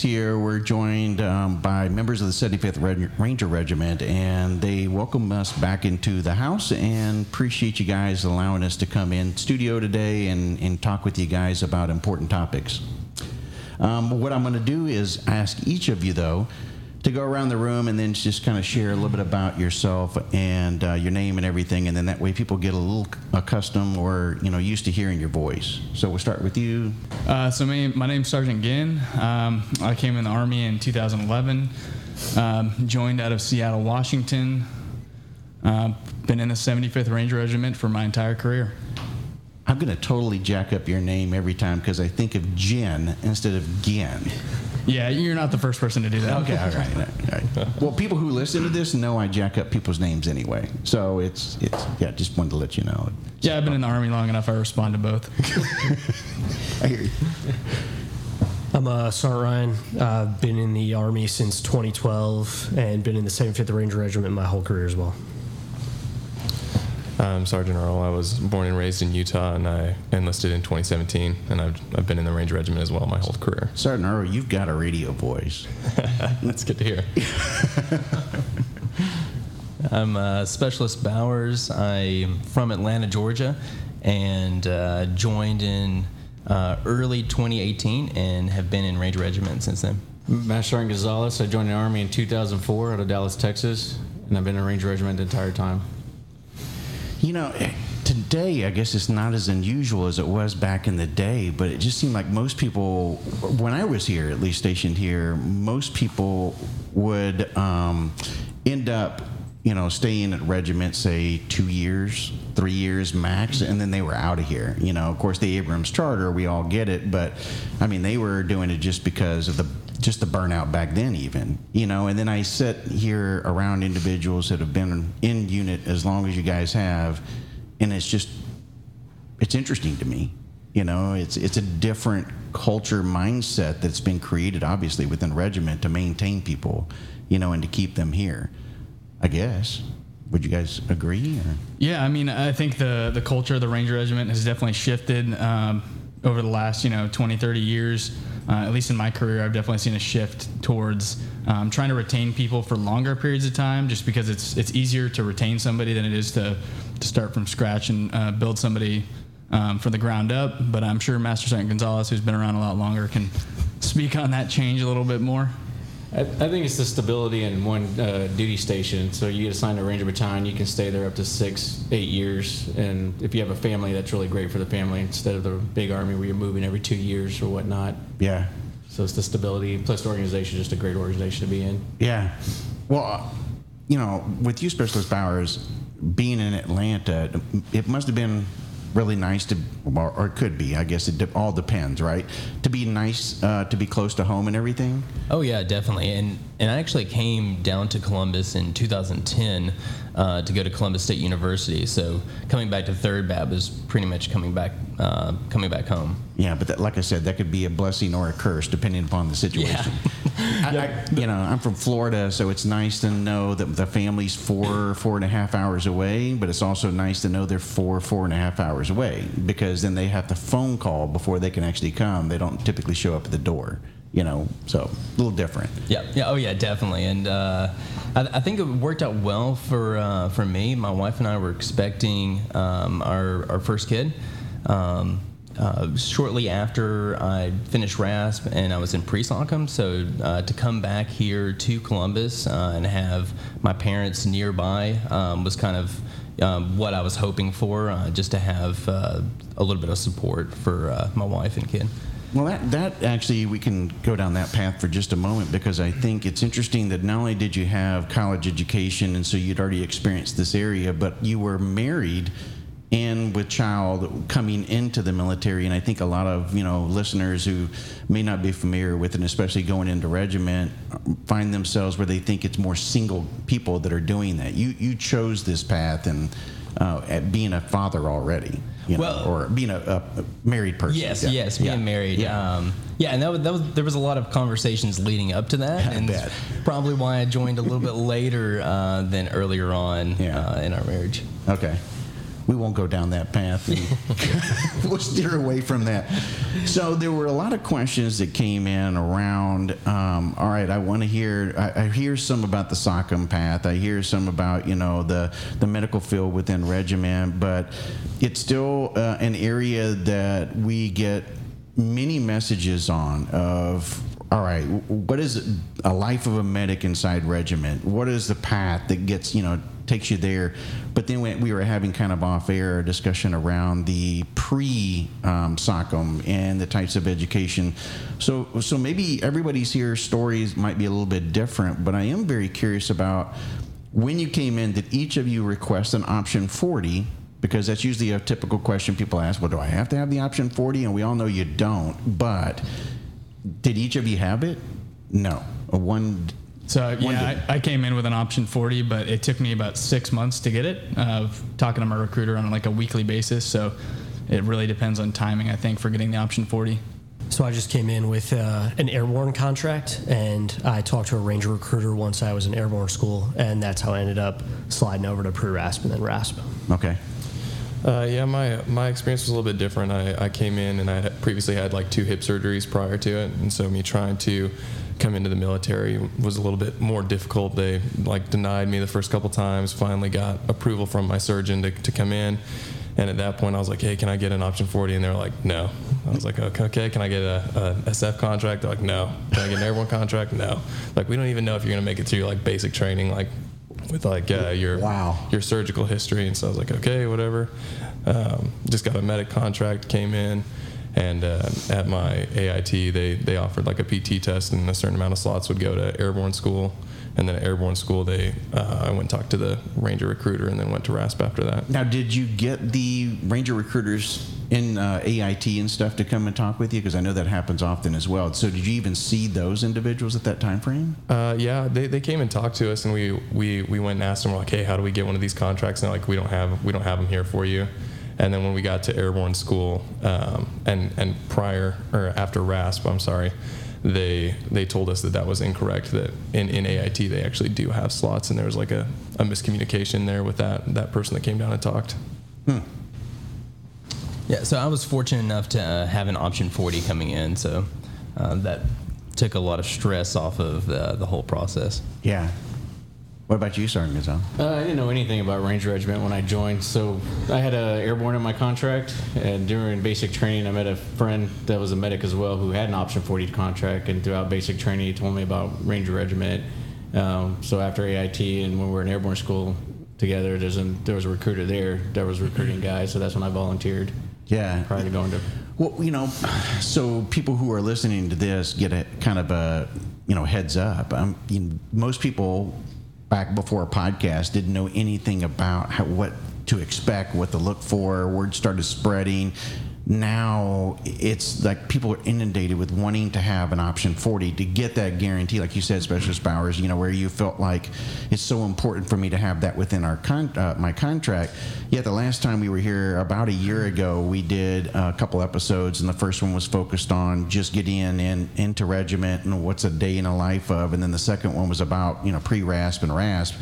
Here, we're joined um, by members of the 75th Reg- Ranger Regiment, and they welcome us back into the house and appreciate you guys allowing us to come in studio today and, and talk with you guys about important topics. Um, what I'm going to do is ask each of you, though, to go around the room and then just kind of share a little bit about yourself and uh, your name and everything, and then that way people get a little accustomed or you know used to hearing your voice. So we'll start with you. Uh, so my, my name's Sergeant Ginn. Um, I came in the Army in 2011. Um, joined out of Seattle, Washington. Uh, been in the 75th Ranger Regiment for my entire career. I'm going to totally jack up your name every time because I think of Jen instead of Ginn. Yeah, you're not the first person to do that. Okay, all right, all right. Well, people who listen to this know I jack up people's names anyway, so it's it's yeah. Just wanted to let you know. Yeah, I've been in the Army long enough. I respond to both. I hear you. I'm uh, Sergeant Ryan. I've been in the Army since 2012 and been in the 75th Ranger Regiment my whole career as well. I'm Sergeant Earl. I was born and raised in Utah, and I enlisted in 2017, and I've, I've been in the Ranger Regiment as well my whole career. Sergeant Earl, you've got a radio voice. That's good to hear. I'm uh, Specialist Bowers. I'm from Atlanta, Georgia, and uh, joined in uh, early 2018 and have been in Ranger Regiment since then. Master Sergeant Gonzalez. I joined the Army in 2004 out of Dallas, Texas, and I've been in Ranger Regiment the entire time. You know, today I guess it's not as unusual as it was back in the day, but it just seemed like most people, when I was here, at least stationed here, most people would um, end up, you know, staying at regiment, say two years, three years max, and then they were out of here. You know, of course, the Abrams Charter, we all get it, but I mean, they were doing it just because of the just the burnout back then even you know and then i sit here around individuals that have been in unit as long as you guys have and it's just it's interesting to me you know it's it's a different culture mindset that's been created obviously within regiment to maintain people you know and to keep them here i guess would you guys agree or? Yeah, I mean, I think the the culture of the Ranger Regiment has definitely shifted um, over the last, you know, 20, 30 years. Uh, at least in my career, I've definitely seen a shift towards um, trying to retain people for longer periods of time, just because it's it's easier to retain somebody than it is to to start from scratch and uh, build somebody um, from the ground up. But I'm sure Master Sergeant Gonzalez, who's been around a lot longer, can speak on that change a little bit more. I, I think it's the stability in one uh, duty station. So you get assigned to a Ranger battalion, you can stay there up to six, eight years. And if you have a family, that's really great for the family instead of the big army where you're moving every two years or whatnot. yeah So it's the stability. Plus, the organization is just a great organization to be in. Yeah. Well, uh, you know, with you, Specialist Bowers, being in Atlanta, it must have been really nice to, or or it could be, I guess it de- all depends, right? To be nice, uh, to be close to home and everything. Oh yeah, definitely. And and I actually came down to Columbus in 2010 uh, to go to Columbus State University. So coming back to Third Bab was pretty much coming back uh, coming back home. Yeah, but that, like I said, that could be a blessing or a curse depending upon the situation. I, I, you know, I'm from Florida, so it's nice to know that the family's four, four and a half hours away, but it's also nice to know they're four, four and a half hours away because then they have to phone call before they can actually come. They don't typically show up at the door, you know, so a little different. Yeah, yeah, oh yeah, definitely. And uh, I, I think it worked out well for uh, for me. My wife and I were expecting um, our our first kid. Um, uh, shortly after I finished RASP and I was in pre-SOCM, so uh, to come back here to Columbus uh, and have my parents nearby um, was kind of um, what I was hoping for, uh, just to have uh, a little bit of support for my wife and kid. Well, that, that actually, we can go down that path for just a moment because I think it's interesting that not only did you have college education and so you'd already experienced this area, but you were married and with child coming into the military. And I think a lot of, you know, listeners who may not be familiar with it, especially going into regiment, find themselves where they think it's more single people that are doing that. You, you chose this path and uh, at being a father already. You know, Well- or being a, a married person. Yes, Yeah. yes, being Yeah. married. Yeah. Um, yeah, and that was, that was there was a lot of conversations leading up to that, I and probably why I joined a little bit later uh, than earlier on uh, in our marriage. Okay. We won't go down that path. we'll steer away from that. So there were a lot of questions that came in around. Um, all right, I want to hear. I, I, hear some about the SOCM path. I hear some about you know the the medical field within regiment, but it's still uh, an area that we get many messages on of all right, what is a life of a medic inside regiment? What is the path that gets, you know, takes you there? But then we were having kind of off air discussion around the pre um, SOCM and the types of education. So, so maybe everybody's here stories might be a little bit different, but I am very curious about when you came in, did each of you request an option 40? Because that's usually a typical question people ask. Well, do I have to have the option 40? And we all know you don't. But did each of you have it? No. One. So yeah, I, I, came in with an option 40, but it took me about six months to get it. Of talking to my recruiter on like a weekly basis, so it really depends on timing. I think for getting the option 40. So I just came in with uh, an airborne contract, and I talked to a ranger recruiter once I was in airborne school, and that's how I ended up sliding over to pre-RASP and then RASP. Okay. Uh, yeah, my my experience was a little bit different. I, I came in and I had previously had like two hip surgeries prior to it, and so me trying to come into the military was a little bit more difficult. They like denied me the first couple times. Finally got approval from my surgeon to, to come in, and at that point I was like, "Hey, can I get an option 40?" And they were like, "No." I was like, "Okay, okay can I get a, a SF contract?" They're like, "No." Can I get an airborne contract? No. Like we don't even know if you're gonna make it through like basic training. Like with like uh, your wow. your surgical history, and so I was like, okay, whatever. Um, just got a medic contract, came in, and uh, at my AIT, they they offered like a PT test, and a certain amount of slots would go to airborne school. And then at airborne school, they uh, I went and talked to the ranger recruiter, and then went to RASP after that. Now, did you get the ranger recruiters in uh, AIT and stuff to come and talk with you? Because I know that happens often as well. So, did you even see those individuals at that time frame? Uh, yeah, they, they came and talked to us, and we, we we went and asked them, we're like, hey, how do we get one of these contracts? And they're like, we don't have we don't have them here for you. And then when we got to airborne school, um, and and prior or after RASP, I'm sorry, they they told us that that was incorrect. That in, in AIT they actually do have slots, and there was like a, a miscommunication there with that that person that came down and talked. Hmm. Yeah, so I was fortunate enough to uh, have an option 40 coming in, so uh, that took a lot of stress off of the, the whole process. Yeah, what about you, Sergeant Gonzalez? Uh, I didn't know anything about Ranger Regiment when I joined, so I had a airborne in my contract. And during basic training, I met a friend that was a medic as well who had an option 40 contract. And throughout basic training, he told me about Ranger Regiment. Um, so after AIT and when we were in airborne school together, there's a, there was a recruiter there that was recruiting guys. So that's when I volunteered. Yeah. Prior to going to. Well, you know, so people who are listening to this get a kind of a you know heads up. Um, you know, most people back before a podcast didn't know anything about how, what to expect, what to look for. Word started spreading. Now it's like people are inundated with wanting to have an option 40 to get that guarantee, like you said, Specialist Bowers You know where you felt like it's so important for me to have that within our con- uh, my contract. Yet the last time we were here about a year ago, we did a couple episodes, and the first one was focused on just getting in, in into regiment and what's a day in a life of, and then the second one was about you know pre-RASP and RASP.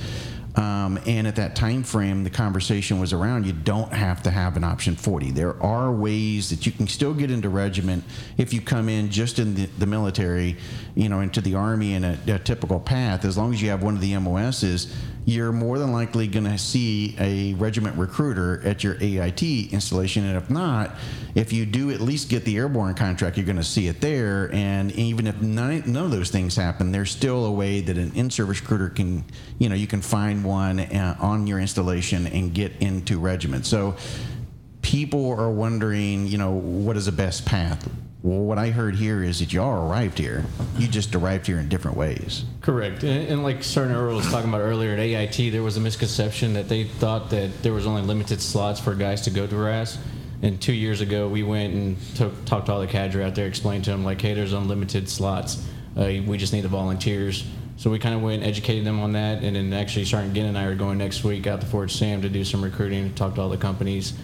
Um, and at that time frame, the conversation was around you don't have to have an option 40. There are ways that you can still get into regiment if you come in just in the, the military, you know, into the army in a, a typical path. As long as you have one of the MOSs, you're more than likely going to see a regiment recruiter at your AIT installation. And if not, if you do at least get the airborne contract, you're going to see it there. And even if none, none of those things happen, there's still a way that an in-service recruiter can, you know, you can find one uh, on your installation and get into regiment. So people are wondering, you know, what is the best path? Well, what I heard here is that y'all arrived here. You just arrived here in different ways. Correct. And, and like Sergeant Earl was talking about earlier at AIT, there was a misconception that they thought that there was only limited slots for guys to go to RASP. And two years ago, we went and took, talked to all the cadre out there, explained to them, like, hey, there's unlimited slots. Uh, we just need the volunteers. So we kind of went and educated them on that. And then actually, Sergeant Ginn and I are going next week out to Fort Sam to do some recruiting, talk to all the companies,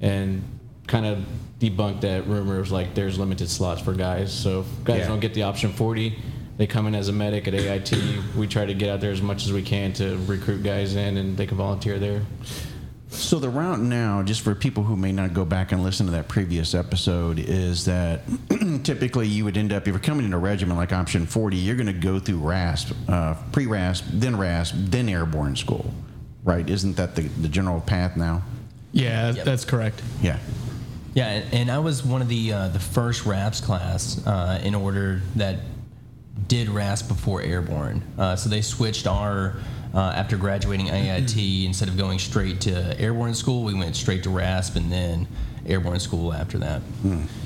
and kind of debunk that rumor of like there's limited slots for guys. So if guys Yeah. don't get the option 40, they come in as a medic at AIT. we try to get out there as much as we can to recruit guys in, and they can volunteer there. So the route now, just for people who may not go back and listen to that previous episode, is that typically you would end up if you're coming in a regiment like option 40, you're going to go through RASP, uh, pre-RASP, then RASP, then airborne school, right? Isn't that the, the general path now? Yeah, Yep. that's correct. Yeah. Yeah, and, and I was one of the uh, the first RASP class uh, in order that did RASP before airborne. Uh, so they switched our uh, after graduating AIT instead of going straight to airborne school, we went straight to RASP and then airborne school after that.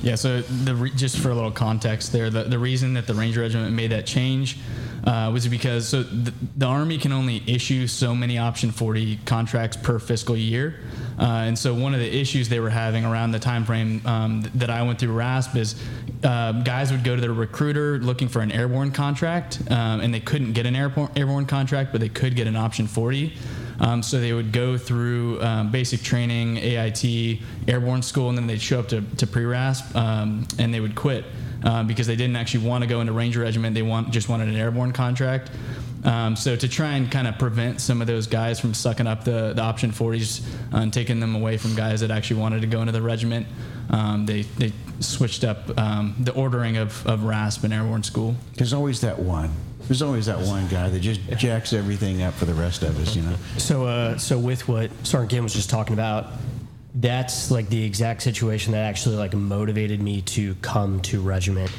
Yeah, so the re- just for a little context there, the, the reason that the Ranger Regiment made that change uh, was because so the, the Army can only issue so many Option 40 contracts per fiscal year. Uh, and so one of the issues they were having around the time frame um, th- that I went through RASP is uh, guys would go to their recruiter looking for an airborne contract, um, and they couldn't get an airborne, airborne contract, but they could get an Option 40. Um, so they would go through um, basic training, AIT, airborne school, and then they'd show up to, to pre-RASP, um, and they would quit um, because they didn't actually want to go into Ranger Regiment. They want just wanted an airborne contract. Um, so to try and kind of prevent some of those guys from sucking up the, the option 40s uh, and taking them away from guys that actually wanted to go into the regiment, um, they, they switched up um, the ordering of, of RASP and airborne school. There's always that one. There's always that one guy that just jacks everything up for the rest of us, you know? So, uh, so with what Sergeant Ginn was just talking about, that's like the exact situation that actually like motivated me to come to regiment.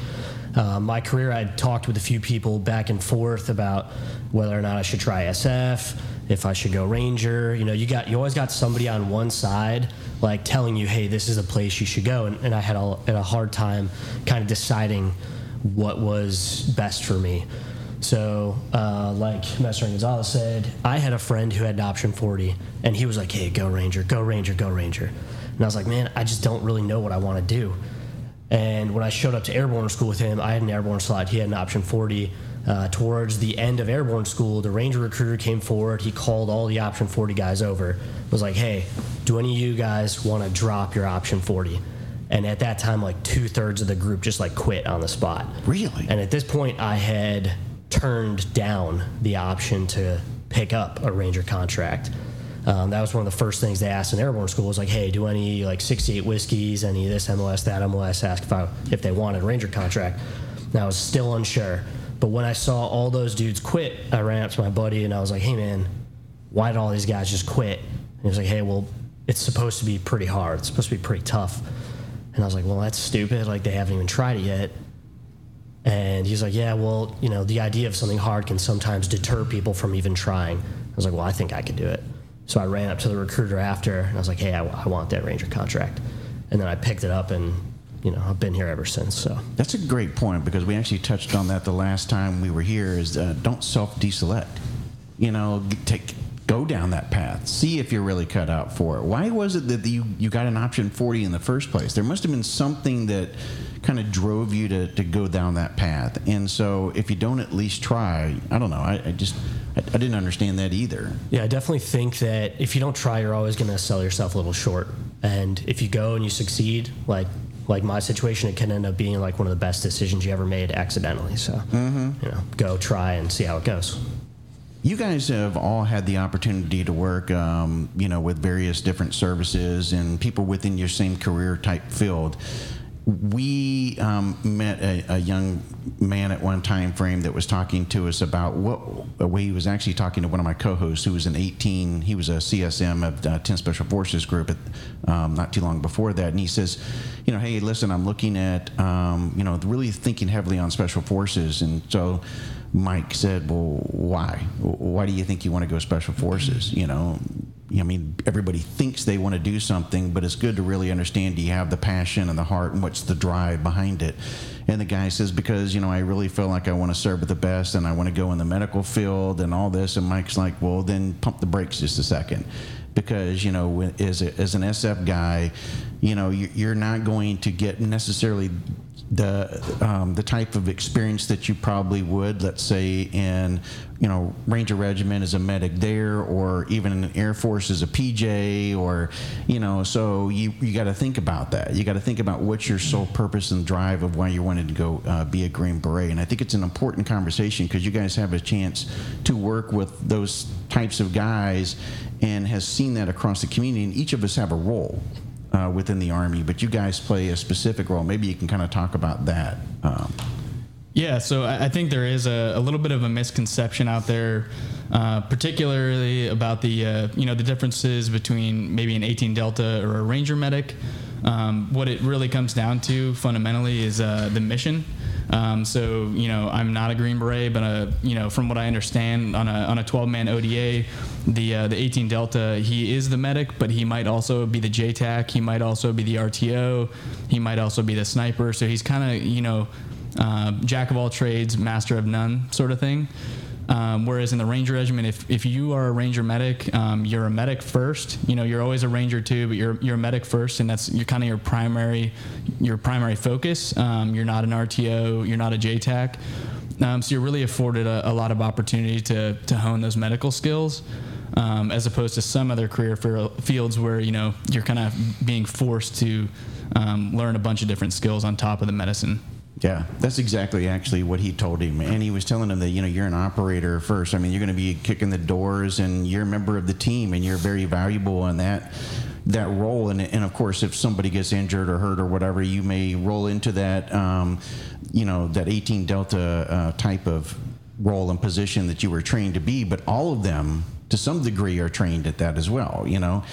Uh, my career, I'd talked with a few people back and forth about whether or not I should try SF, if I should go Ranger. You know, you got you always got somebody on one side like telling you, "Hey, this is a place you should go," and, and I had a, had a hard time kind of deciding what was best for me. So, uh, like Messer Gonzalez said, I had a friend who had an option 40, and he was like, hey, go Ranger, go Ranger, go Ranger. And I was like, man, I just don't really know what I want to do. And when I showed up to airborne school with him, I had an airborne slot. He had an option 40. Uh, towards the end of airborne school, the ranger recruiter came forward. He called all the option 40 guys over. Was like, "Hey, do any of you guys want to drop your option 40?" And at that time, like two thirds of the group just like quit on the spot. Really? And at this point, I had turned down the option to pick up a ranger contract. Um, that was one of the first things they asked in airborne school was like, hey, do any like 68 whiskeys, any of this MOS, that MOS, ask if I if they wanted a ranger contract. And I was still unsure. But when I saw all those dudes quit, I ran up to my buddy and I was like, hey man, why did all these guys just quit? And he was like, hey, well, it's supposed to be pretty hard. It's supposed to be pretty tough. And I was like, well, that's stupid. Like they haven't even tried it yet. And he's like, yeah, well, you know, the idea of something hard can sometimes deter people from even trying. I was like, well, I think I could do it. So I ran up to the recruiter after, and I was like, hey, I, I want that Ranger contract. And then I picked it up, and, you know, I've been here ever since. So That's a great point because we actually touched on that the last time we were here. Is uh, don't self deselect. You know, take go down that path. See if you're really cut out for it. Why was it that you you got an option 40 in the first place? There must have been something that kind of drove you to, to go down that path. And so if you don't at least try, I don't know. I, I just I, I didn't understand that either. Yeah, I definitely think that if you don't try, you're always going to sell yourself a little short. And if you go and you succeed, like like my situation, it can end up being like one of the best decisions you ever made accidentally. So mm-hmm. you know, go try and see how it goes. You guys have all had the opportunity to work, um, you know, with various different services and people within your same career type field. We um, met a, a young man at one time frame that was talking to us about what well, he was actually talking to one of my co-hosts who was an 18. He was a CSM of uh, 10 Special Forces Group at, um, not too long before that, and he says, you know, hey, listen, I'm looking at, um, you know, really thinking heavily on Special Forces, and so. Mike said, "Well, why? Why do you think you want to go special forces? You know, I mean, everybody thinks they want to do something, but it's good to really understand. Do you have the passion and the heart, and what's the drive behind it?" And the guy says, "Because you know, I really feel like I want to serve with the best, and I want to go in the medical field and all this." And Mike's like, "Well, then pump the brakes just a second, because you know, as, a, as an SF guy." you know, you're not going to get necessarily the um, the type of experience that you probably would, let's say, in you know Ranger Regiment as a medic there, or even in Air Force as a PJ, or you know. So you you got to think about that. You got to think about what's your sole purpose and drive of why you wanted to go uh, be a Green Beret. And I think it's an important conversation because you guys have a chance to work with those types of guys, and has seen that across the community. And each of us have a role uh, within the Army, but you guys play a specific role. Maybe you can kind of talk about that. Um, Yeah, so I think there is a, a little bit of a misconception out there, uh, particularly about the uh, you know the differences between maybe an 18 Delta or a Ranger medic. Um, what it really comes down to fundamentally is uh, the mission. Um, so you know I'm not a Green Beret, but uh, you know from what I understand on a on a 12 man ODA, the uh, the 18 Delta he is the medic, but he might also be the JTAC. He might also be the RTO. He might also be the sniper. So he's kind of you know uh, jack of all trades, master of none sort of thing. Um, whereas in the Ranger Regiment, if, if you are a Ranger medic, um, you're a medic first. You know, you're always a Ranger too, but you're you're a medic first, and that's you're kind of your primary your primary focus. Um, you're not an RTO, you're not a JTAC, um, so you're really afforded a, a lot of opportunity to to hone those medical skills. Um, as opposed to some other career fields where you know you're kind of being forced to um, learn a bunch of different skills on top of the medicine. Yeah, that's exactly actually what he told him, and he was telling him that you know you're an operator first. I mean, you're going to be kicking the doors, and you're a member of the team, and you're very valuable in that that role. And and of course, if somebody gets injured or hurt or whatever, you may roll into that um, you know that 18 Delta uh, type of role and position that you were trained to be. But all of them to some degree are trained at that as well, you know.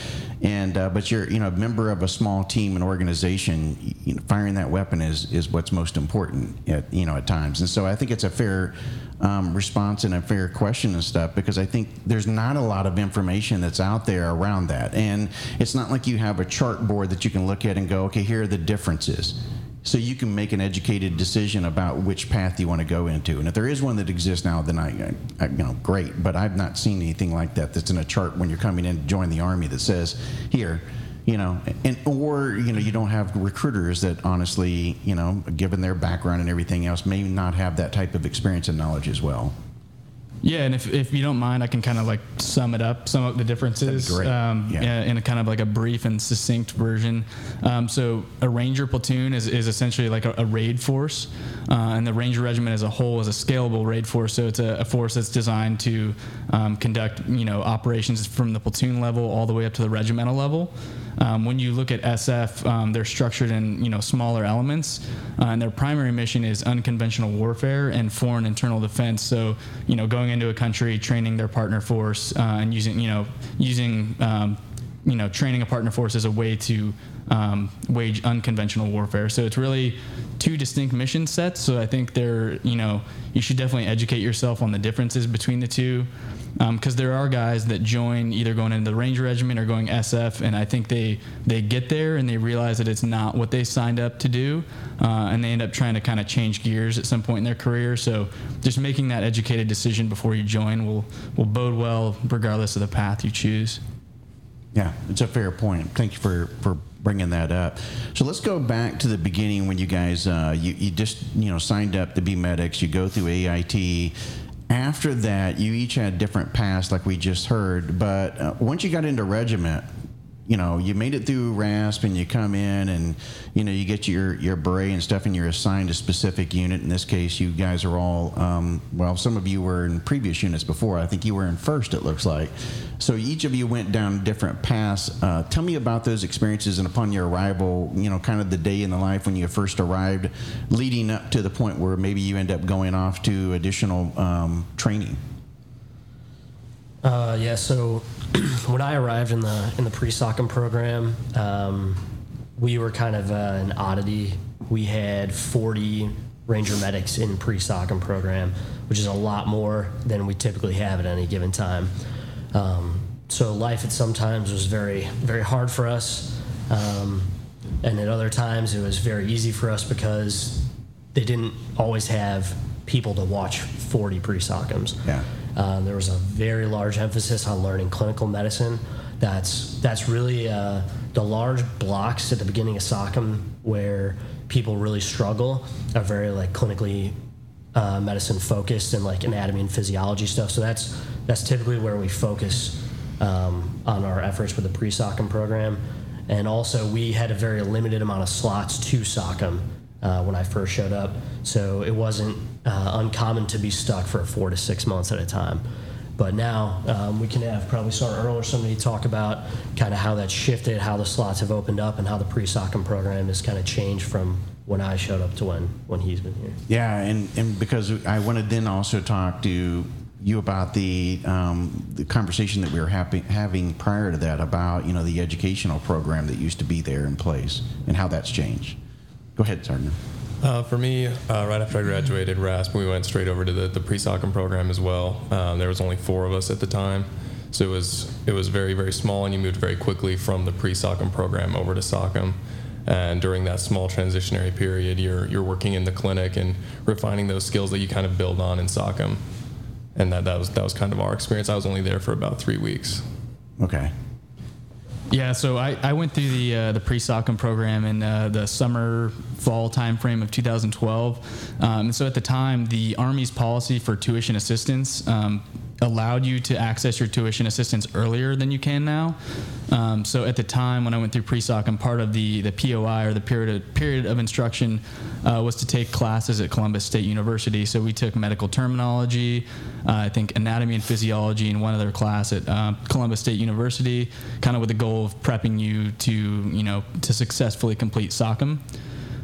And uh, but you're you know a member of a small team and organization. You know, firing that weapon is is what's most important at you know at times. And so I think it's a fair um, response and a fair question and stuff because I think there's not a lot of information that's out there around that. And it's not like you have a chart board that you can look at and go, okay, here are the differences so you can make an educated decision about which path you want to go into. And if there is one that exists now, then I, I, you know, great. But I've not seen anything like that that's in a chart when you're coming in to join the army that says, here, you know, and or you know, you don't have recruiters that honestly, you know, given their background and everything else, may not have that type of experience and knowledge as well. Yeah, and if, if you don't mind, I can kind of like sum it up, sum up the differences. Um, Yeah. in a kind of like a brief and succinct version. Um, so a ranger platoon is, is essentially like a, a raid force, uh, and the ranger regiment as a whole is a scalable raid force. So it's a, a force that's designed to um, conduct you know operations from the platoon level all the way up to the regimental level. Um, when you look at SF, um, they're structured in you know smaller elements, uh, and their primary mission is unconventional warfare and foreign internal defense. So you know going into a country, training their partner force, uh, and using you know using um, you know training a partner force as a way to um, wage unconventional warfare. So it's really two distinct mission sets. So I think they're you know you should definitely educate yourself on the differences between the two because there are guys that join either going into the Ranger Regiment or going SF, and I think they they get there and they realize that it's not what they signed up to do, uh, and they end up trying to kind of change gears at some point in their career. So just making that educated decision before you join will will bode well regardless of the path you choose. Yeah, it's a fair point. Thank you for for bringing that up. So let's go back to the beginning when you guys uh, you you just you know signed up to be medics. You go through AIT. After that, you each had different paths, like we just heard. But uh, once you got into regiment, you know, you made it through RASP and you come in and, you know, you get your, your beret and stuff and you're assigned a specific unit. In this case, you guys are all, um, well, some of you were in previous units before. I think you were in first, it looks like. So each of you went down different paths. Uh, tell me about those experiences and upon your arrival, you know, kind of the day in the life when you first arrived, leading up to the point where maybe you end up going off to additional um, training. Uh, yeah, so when I arrived in the in the pre-SOCM program, um, we were kind of uh, an oddity. We had 40 Ranger medics in pre-SOCM program, which is a lot more than we typically have at any given time. Um, so life at some times was very very hard for us, um, and at other times it was very easy for us because they didn't always have people to watch 40 pre-SOCMs. Yeah. Um, there was a very large emphasis on learning clinical medicine. That's that's really uh, the large blocks at the beginning of SOCM where people really struggle are very like clinically uh, medicine focused and like anatomy and physiology stuff. So that's that's typically where we focus um, on our efforts with the pre-SOCM program. And also, we had a very limited amount of slots to SOCM uh, when I first showed up, so it wasn't uh, uncommon to be stuck for four to six months at a time. But now um, we can have probably Sergeant Earl or somebody talk about kind of how that shifted, how the slots have opened up, and how the pre-SOCM program has kind of changed from when I showed up to when when he's been here. Yeah, and, and because I wanted then also talk to you about the um, the conversation that we were happy, having prior to that about you know the educational program that used to be there in place and how that's changed. Go ahead, Sergeant. Uh, for me, uh, right after I graduated RASP, we went straight over to the, the pre-SOCM program as well. Um, there was only four of us at the time, so it was it was very very small, and you moved very quickly from the pre-SOCM program over to SOCM. And during that small transitionary period, you're you're working in the clinic and refining those skills that you kind of build on in SOCM. And that, that was that was kind of our experience. I was only there for about three weeks. Okay. Yeah, so I, I went through the uh, the pre-SOCM program in uh, the summer fall timeframe of 2012. Um, so at the time, the Army's policy for tuition assistance um, allowed you to access your tuition assistance earlier than you can now. Um, so at the time when I went through pre-SOCM, part of the the POI or the period of, period of instruction uh, was to take classes at Columbus State University. So we took medical terminology, uh, I think anatomy and physiology in one other class at uh, Columbus State University, kind of with the goal of prepping you to you know to successfully complete SOCM.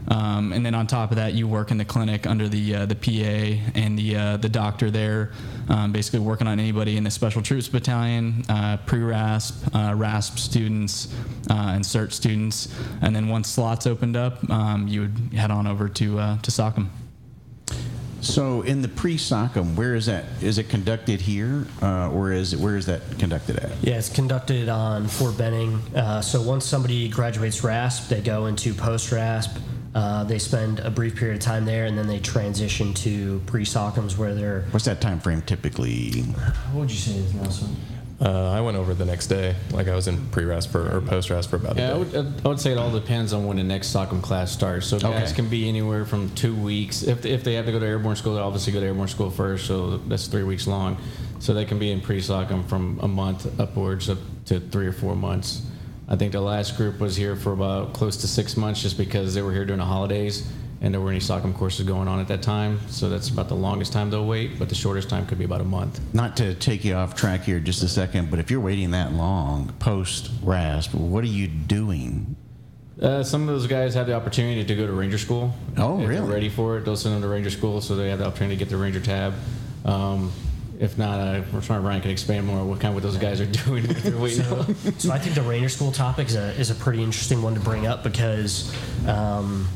Um, and then on top of that, you work in the clinic under the uh, the PA and the uh, the doctor there, um, basically working on anybody in the Special Troops Battalion, uh, pre-RASP, uh, RASP students, uh, and CERT students. And then once slots opened up, um, you would head on over to uh, to SOCM. So in the pre-SOCM, where is that? Is it conducted here, uh, or is it, where is that conducted at? Yeah, it's conducted on Fort Benning. Uh, so once somebody graduates RASP, they go into post RASP. Uh, they spend a brief period of time there, and then they transition to pre SOCMs, where they're. What's that time frame typically? What would you say is Nelson? Uh, I went over the next day, like I was in pre-RASP for, or post-RASP for about Yeah, I a day. would, I would say it all depends on when the next SOCM class starts. So guys Okay. can be anywhere from two weeks. If, if they have to go to airborne school, they obviously go to airborne school first, so that's three weeks long. So they can be in pre-SOCM from a month upwards up to three or four months. I think the last group was here for about close to six months just because they were here during the holidays and there were any SOCM courses going on at that time. So that's about the longest time they'll wait, but the shortest time could be about a month. Not to take you off track here just a second, but if you're waiting that long post RASP, what are you doing? Uh, some of those guys have the opportunity to go to Ranger School. Oh, if really? They're ready for it. They'll send them to Ranger School, so they have the opportunity to get the Ranger tab. Um, if not, uh, we're trying Ryan can expand more what kind of what those guys are doing. So, so I think the Ranger School topic is a, is a pretty interesting one to bring up because um,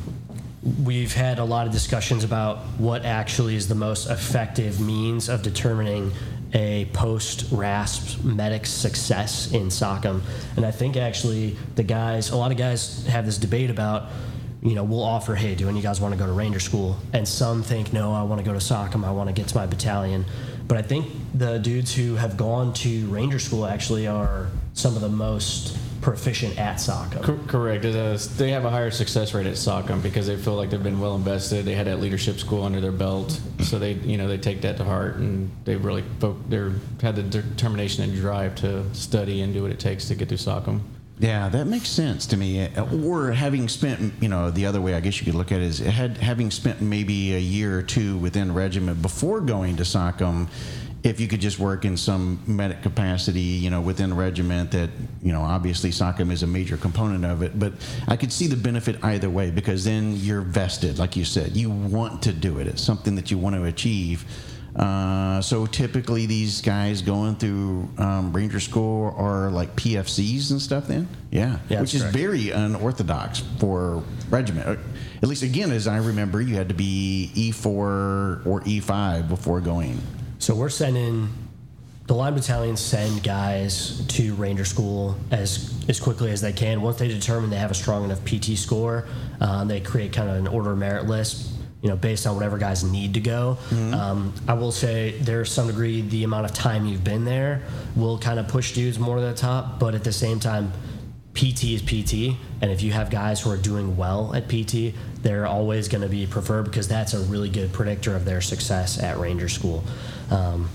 we've had a lot of discussions about what actually is the most effective means of determining a post RASP medic's success in SOCM. And I think actually the guys, a lot of guys have this debate about, you know, we'll offer, hey, do any of you guys want to go to Ranger School? And some think, no, I want to go to SOCM, I want to get to my battalion. But I think the dudes who have gone to Ranger School actually are some of the most proficient at SOCM. Cor- Correct. Uh, They have a higher success rate at SOCM because they feel like they've been well invested. They had that leadership school under their belt, so they, you know, they take that to heart and they really fo- they're had the determination and drive to study and do what it takes to get through SOCM. Yeah, that makes sense to me. Or having spent, you know, the other way I guess you could look at it is had, having spent maybe a year or two within regiment before going to SOCM, if you could just work in some medic capacity, you know, within regiment that, you know, obviously SOCM is a major component of it, but I could see the benefit either way because then you're vested, like you said. You want to do it. It's something that you want to achieve. Uh, so typically, these guys going through um, Ranger School are like PFCs and stuff. Then, yeah, Yeah, which is correct. very unorthodox for regiment. Uh, At least, again, as I remember, you had to be E4 or E5 before going. So we're sending the line battalions send guys to Ranger School as as quickly as they can. Once they determine they have a strong enough PT score, um, they create kind of an order of merit list. You know, based on whatever guys need to go. Um, I will say there's some degree the amount of time you've been there will kind of push dudes more to the top, but at the same time, PT is PT, and if you have guys who are doing well at PT, they're always going to be preferred because that's a really good predictor of their success at Ranger School. Um,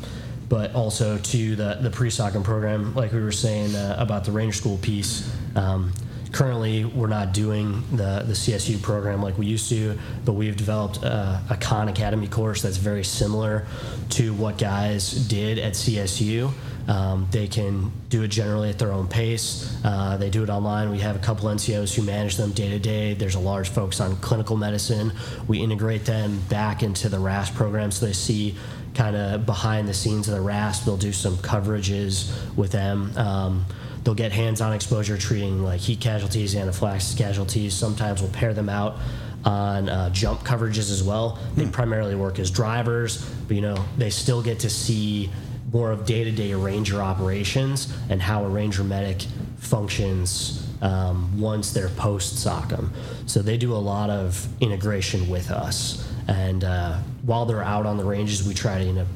but also to the the pre-SOCM program, like we were saying uh, about the Ranger School piece. Um, currently, we're not doing the the CSU program like we used to, but we've developed a, a Khan Academy course that's very similar to what guys did at CSU. Um, they can do it generally at their own pace. Uh, they do it online. We have a couple NCOs who manage them day to day. There's a large focus on clinical medicine. We integrate them back into the RASP program so they see kind of behind the scenes of the RASP. They'll do some coverages with them. Um, they'll get hands-on exposure treating like heat casualties, anaphylaxis casualties. Sometimes we'll pair them out on uh, jump coverages as well. They primarily work as drivers, but you know they still get to see more of day-to-day ranger operations and how a ranger medic functions um, once they're post SOCM. So they do a lot of integration with us, and uh, while they're out on the ranges, we try to you know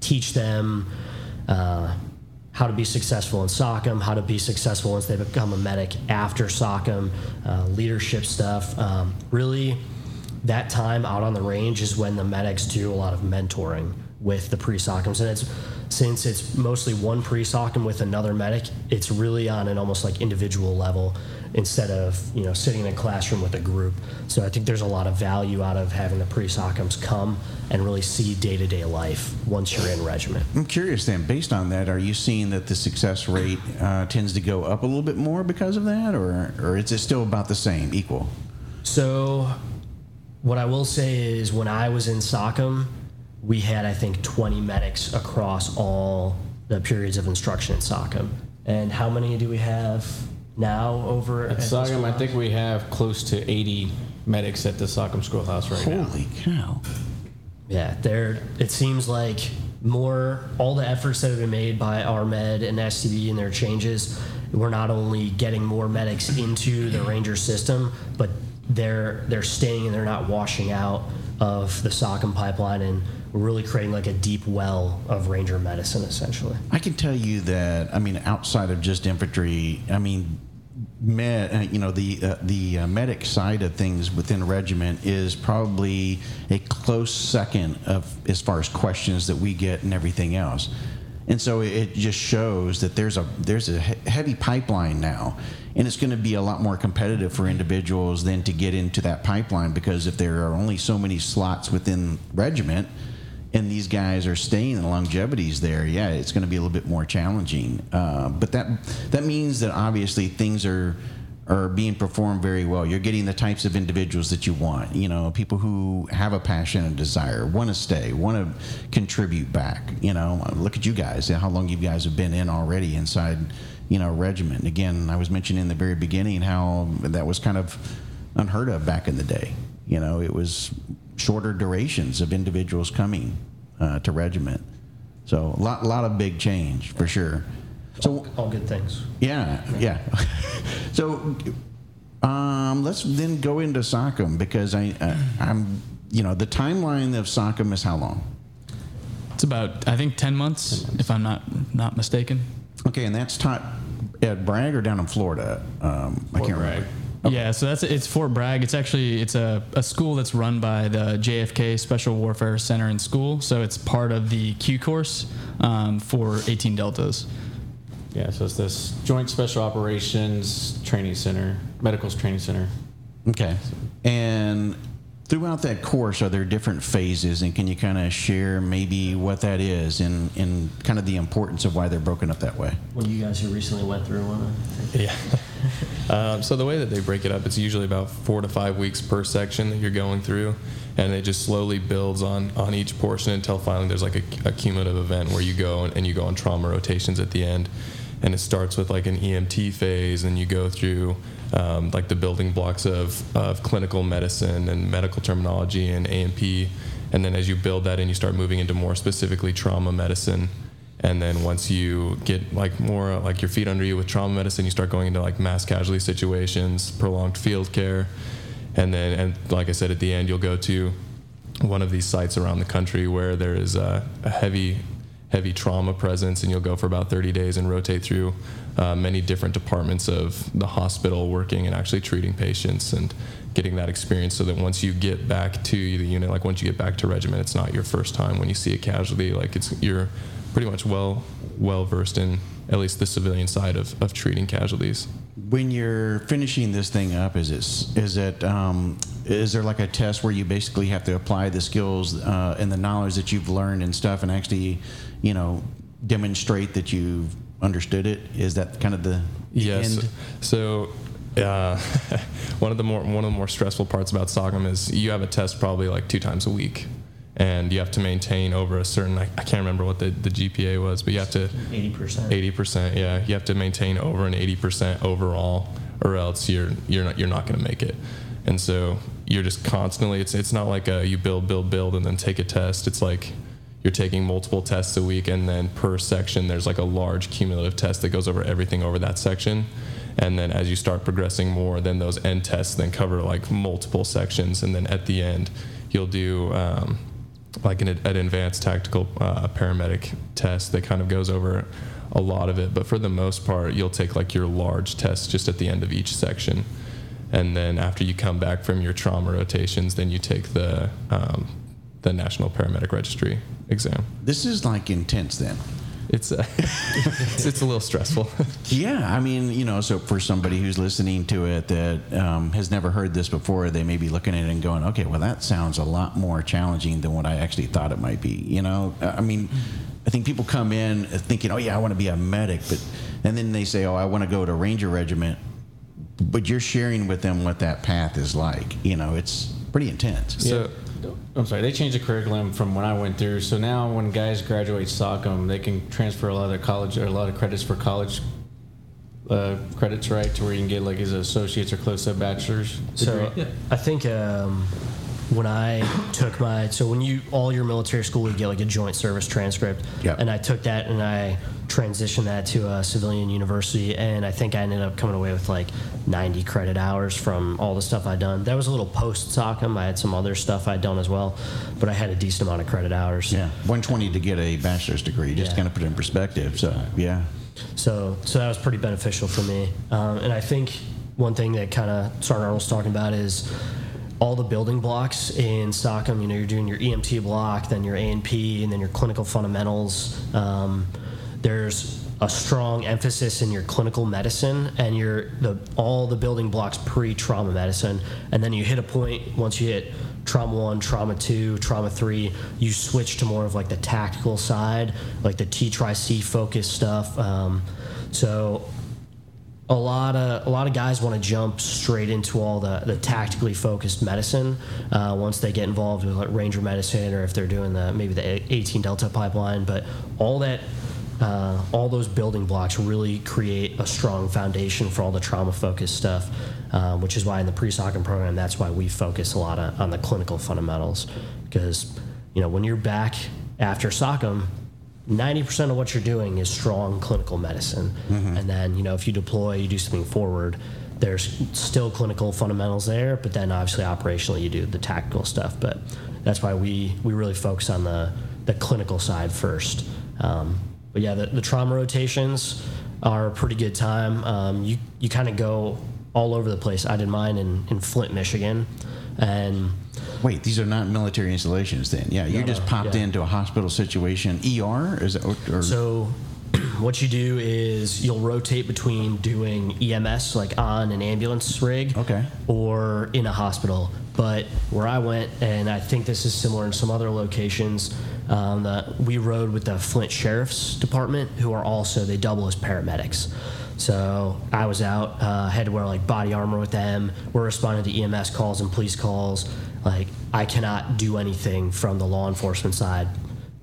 teach them. Uh, how to be successful in SOCM, how to be successful once they become a medic after SOCM, uh, leadership stuff. Um, really, that time out on the range is when the medics do a lot of mentoring with the pre-SOCMs. And it's since it's mostly one pre-SOCM with another medic, it's really on an almost like individual level instead of you know sitting in a classroom with a group. So I think there's a lot of value out of having the pre-SOCMs come and really see day-to-day life once you're in regiment. I'm curious then, based on that, are you seeing that the success rate uh, tends to go up a little bit more because of that, or, or is it still about the same, equal? So, what I will say is, when I was in SOCM, we had I think 20 medics across all the periods of instruction at SOCM. And how many do we have now over At the SOCM, I think we have close to 80 medics at the SOCM schoolhouse right now. Holy cow. Yeah, there. It seems like more all the efforts that have been made by RMed and STB and their changes. We're not only getting more medics into the Ranger system, but they're they're staying and they're not washing out of the SOCM pipeline, and we're really creating like a deep well of Ranger medicine, essentially. I can tell you that, I mean, outside of just infantry, I mean, med, uh, you know, the uh, the uh, medic side of things within a regiment is probably a close second of as far as questions that we get and everything else. And so it just shows that there's a there's a heavy pipeline now, and it's going to be a lot more competitive for individuals than to get into that pipeline because if there are only so many slots within regiment, and these guys are staying in the longevities there, yeah, it's going to be a little bit more challenging. Uh, but that that means that obviously things are are being performed very well. You're getting the types of individuals that you want. You know, people who have a passion and desire, want to stay, want to contribute back. You know, look at you guys, how long you guys have been in already inside, you know, regiment. Again, I was mentioning in the very beginning how that was kind of unheard of back in the day. You know, it was shorter durations of individuals coming uh, to regiment. So a lot, lot of big change for sure. So All good things. yeah, yeah. so um, let's then go into SOCM because I, uh, I'm, you know, the timeline of SOCM is how long? It's about I think 10 months, if I'm not not mistaken. Okay, and that's taught at Bragg or down in Florida. Um, I can't Bragg. remember. Yeah, so that's it's Fort Bragg. It's actually it's a, a school that's run by the JFK Special Warfare Center and School. So it's part of the Q course um, for 18 Deltas. Yeah, so it's this Joint Special Operations Training Center, Medicals Training Center. Okay, and throughout that course, are there different phases, and can you kind of share maybe what that is and and kind of the importance of why they're broken up that way? Well, you guys who recently went through one. Of Yeah. um, so the way that they break it up, it's usually about four to five weeks per section that you're going through, and it just slowly builds on on each portion until finally there's like a, a cumulative event where you go and, and you go on trauma rotations at the end, and it starts with like an EMT phase, and you go through. Um, like the building blocks of, of clinical medicine and medical terminology and A&P, and then as you build that in, you start moving into more specifically trauma medicine, and then once you get like more like your feet under you with trauma medicine, you start going into like mass casualty situations, prolonged field care, and then and like I said at the end, you'll go to one of these sites around the country where there is a, a heavy heavy trauma presence, and you'll go for about 30 days and rotate through uh, many different departments of the hospital, working and actually treating patients and getting that experience. So that once you get back to the unit, like once you get back to regiment, it's not your first time when you see a casualty. Like it's you're pretty much well well versed in at least the civilian side of, of treating casualties. When you're finishing this thing up, is it is it um, is there like a test where you basically have to apply the skills uh, and the knowledge that you've learned and stuff, and actually, you know, demonstrate that you've understood it? Is that kind of the Yes. end? So, uh, one of the more one of the more stressful parts about SOCM is you have a test probably like two times a week, and you have to maintain over a certain. I, I can't remember what the, the GPA was, but you have to 80%. eighty percent. Yeah, you have to maintain over an eighty percent overall, or else you're you're not you're not going to make it. And so you're just constantly. It's it's not like a, you build build build and then take a test. It's like you're taking multiple tests a week, and then per section there's like a large cumulative test that goes over everything over that section. And then as you start progressing more, then those end tests then cover like multiple sections, and then at the end you'll do. Um, like an, an advanced tactical uh, paramedic test that kind of goes over a lot of it. But for the most part, you'll take like your large test just at the end of each section. And then after you come back from your trauma rotations, then you take the, um, the National Paramedic Registry exam. This is like intense then. It's, uh, it's, it's a little stressful. Yeah, I mean, you know, so for somebody who's listening to it that um, has never heard this before, they may be looking at it and going, "Okay, well, that sounds a lot more challenging than what I actually thought it might be." You know, I mean, I think people come in thinking, "Oh yeah, I want to be a medic," but and then they say, "Oh, I want to go to Ranger Regiment," but you're sharing with them what that path is like. You know, it's pretty intense. So, I'm sorry, they changed the curriculum from when I went through. So now when guys graduate SOCM, they can transfer a lot of their college or a lot of credits for college uh, credits, right? To where you can get like his associates or close up bachelor's So degree. I think um, when I took my so when you all your military school you get like a joint service transcript, Yep. and I took that and I transitioned that to a civilian university, and I think I ended up coming away with like 90 credit hours from all the stuff I'd done. That was a little post SOCM. I had some other stuff I'd done as well, but I had a decent amount of credit hours. Yeah, 120 to get a bachelor's degree, just Yeah. kind of put it in perspective. So, yeah. So, so that was pretty beneficial for me. Um, and I think one thing that kind of Sergeant Arnold's talking about is all the building blocks in SOCM. You know, you're doing your EMT block, then your A&P, and then your clinical fundamentals. Um, there's a strong emphasis in your clinical medicine and your the all the building blocks pre-trauma medicine, and then you hit a point once you hit trauma one, trauma two, trauma three, you switch to more of like the tactical side, like the TCCC focus stuff. Um, so a lot of a lot of guys want to jump straight into all the, the tactically focused medicine uh, once they get involved with like ranger medicine or if they're doing the maybe the 18 delta pipeline but all that uh, all those building blocks really create a strong foundation for all the trauma focused stuff um, which is why in the pre-SOCM program that's why we focus a lot on, on the clinical fundamentals. Because you know when you're back after SOCM 90% of what you're doing is strong clinical medicine. And then, you know, if you deploy, you do something forward, there's still clinical fundamentals there, but then obviously operationally you do the tactical stuff. But that's why we, we really focus on the, the clinical side first. Um, but yeah, the, the trauma rotations are a pretty good time. Um, you you kind of go all over the place. I did mine in, in Flint, Michigan. And Wait, these are not military installations then? Yeah, you No, just no, popped yeah. into a hospital situation. ER? Is it, or, So, what you do is you'll rotate between doing EMS, like on an ambulance rig, Okay. or in a hospital. But where I went, and I think this is similar in some other locations, um, the, we rode with the Flint Sheriff's Department, who are also they double as paramedics. So I was out, uh, had to wear like body armor with them. We're responding to EMS calls and police calls. Like I cannot do anything from the law enforcement side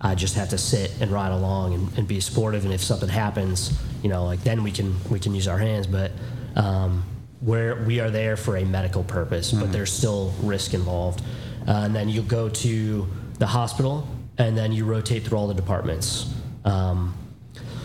I just have to sit and ride along and, and be supportive. And if something happens, you know, like then we can we can use our hands. But um, where we are there for a medical purpose, but there's still risk involved. Uh, and then you go to the hospital, and then you rotate through all the departments. Um,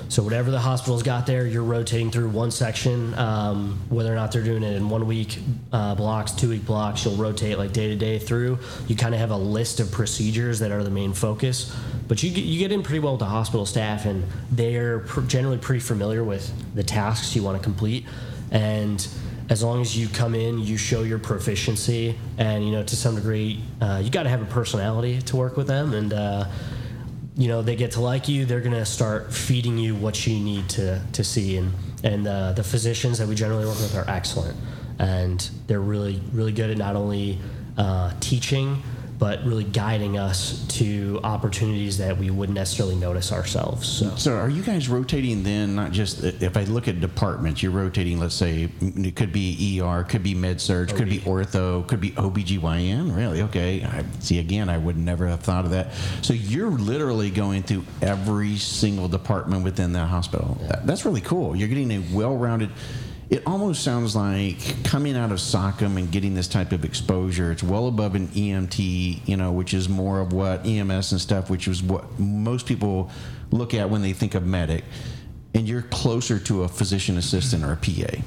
So whatever the hospital's got there, you're rotating through one section. Um, whether or not they're doing it in one week uh, blocks, two week blocks, you'll rotate like day to day through. You kind of have a list of procedures that are the main focus. But you get, you get in pretty well with the hospital staff, and they're pr- generally pretty familiar with the tasks you want to complete. And as long as you come in, you show your proficiency, and you know to some degree, uh, you got to have a personality to work with them, and uh, you know they get to like you. They're gonna start feeding you what you need to to see, and and uh, the physicians that we generally work with are excellent, and they're really really good at not only uh, teaching but really guiding us to opportunities that we wouldn't necessarily notice ourselves. So. So are you guys rotating then? Not just if I look at departments, you're rotating. Let's say it could be ER, could be med surg, could be ortho, could be OBGYN. Really? Okay. I, see, again, I would never have thought of that. So you're literally going through every single department within the hospital. That- That's really cool. You're getting a well-rounded. It almost sounds like coming out of SOCM and getting this type of exposure. It's well above an EMT, you know, which is more of what EMS and stuff, which is what most people look at when they think of medic. And you're closer to a physician assistant or a PA.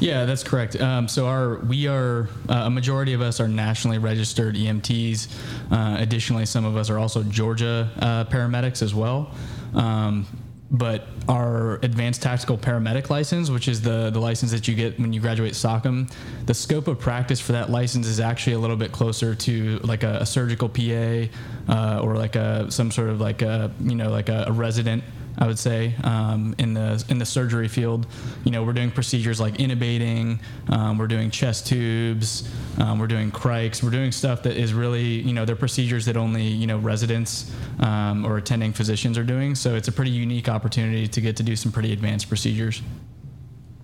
Yeah, that's correct. Um, so our we are uh, a majority of us are nationally registered EMTs. Uh, additionally, some of us are also Georgia uh, paramedics as well. Um, but our advanced tactical paramedic license, which is the, the license that you get when you graduate SOCM, the scope of practice for that license is actually a little bit closer to like a, a surgical PA uh, or like a some sort of like a you know like a, a resident I would say, um, in the in the surgery field. You know, we're doing procedures like intubating, um, we're doing chest tubes, um, we're doing crics, we're doing stuff that is really, you know, they're procedures that only you know residents um, or attending physicians are doing. So it's a pretty unique opportunity to get to do some pretty advanced procedures.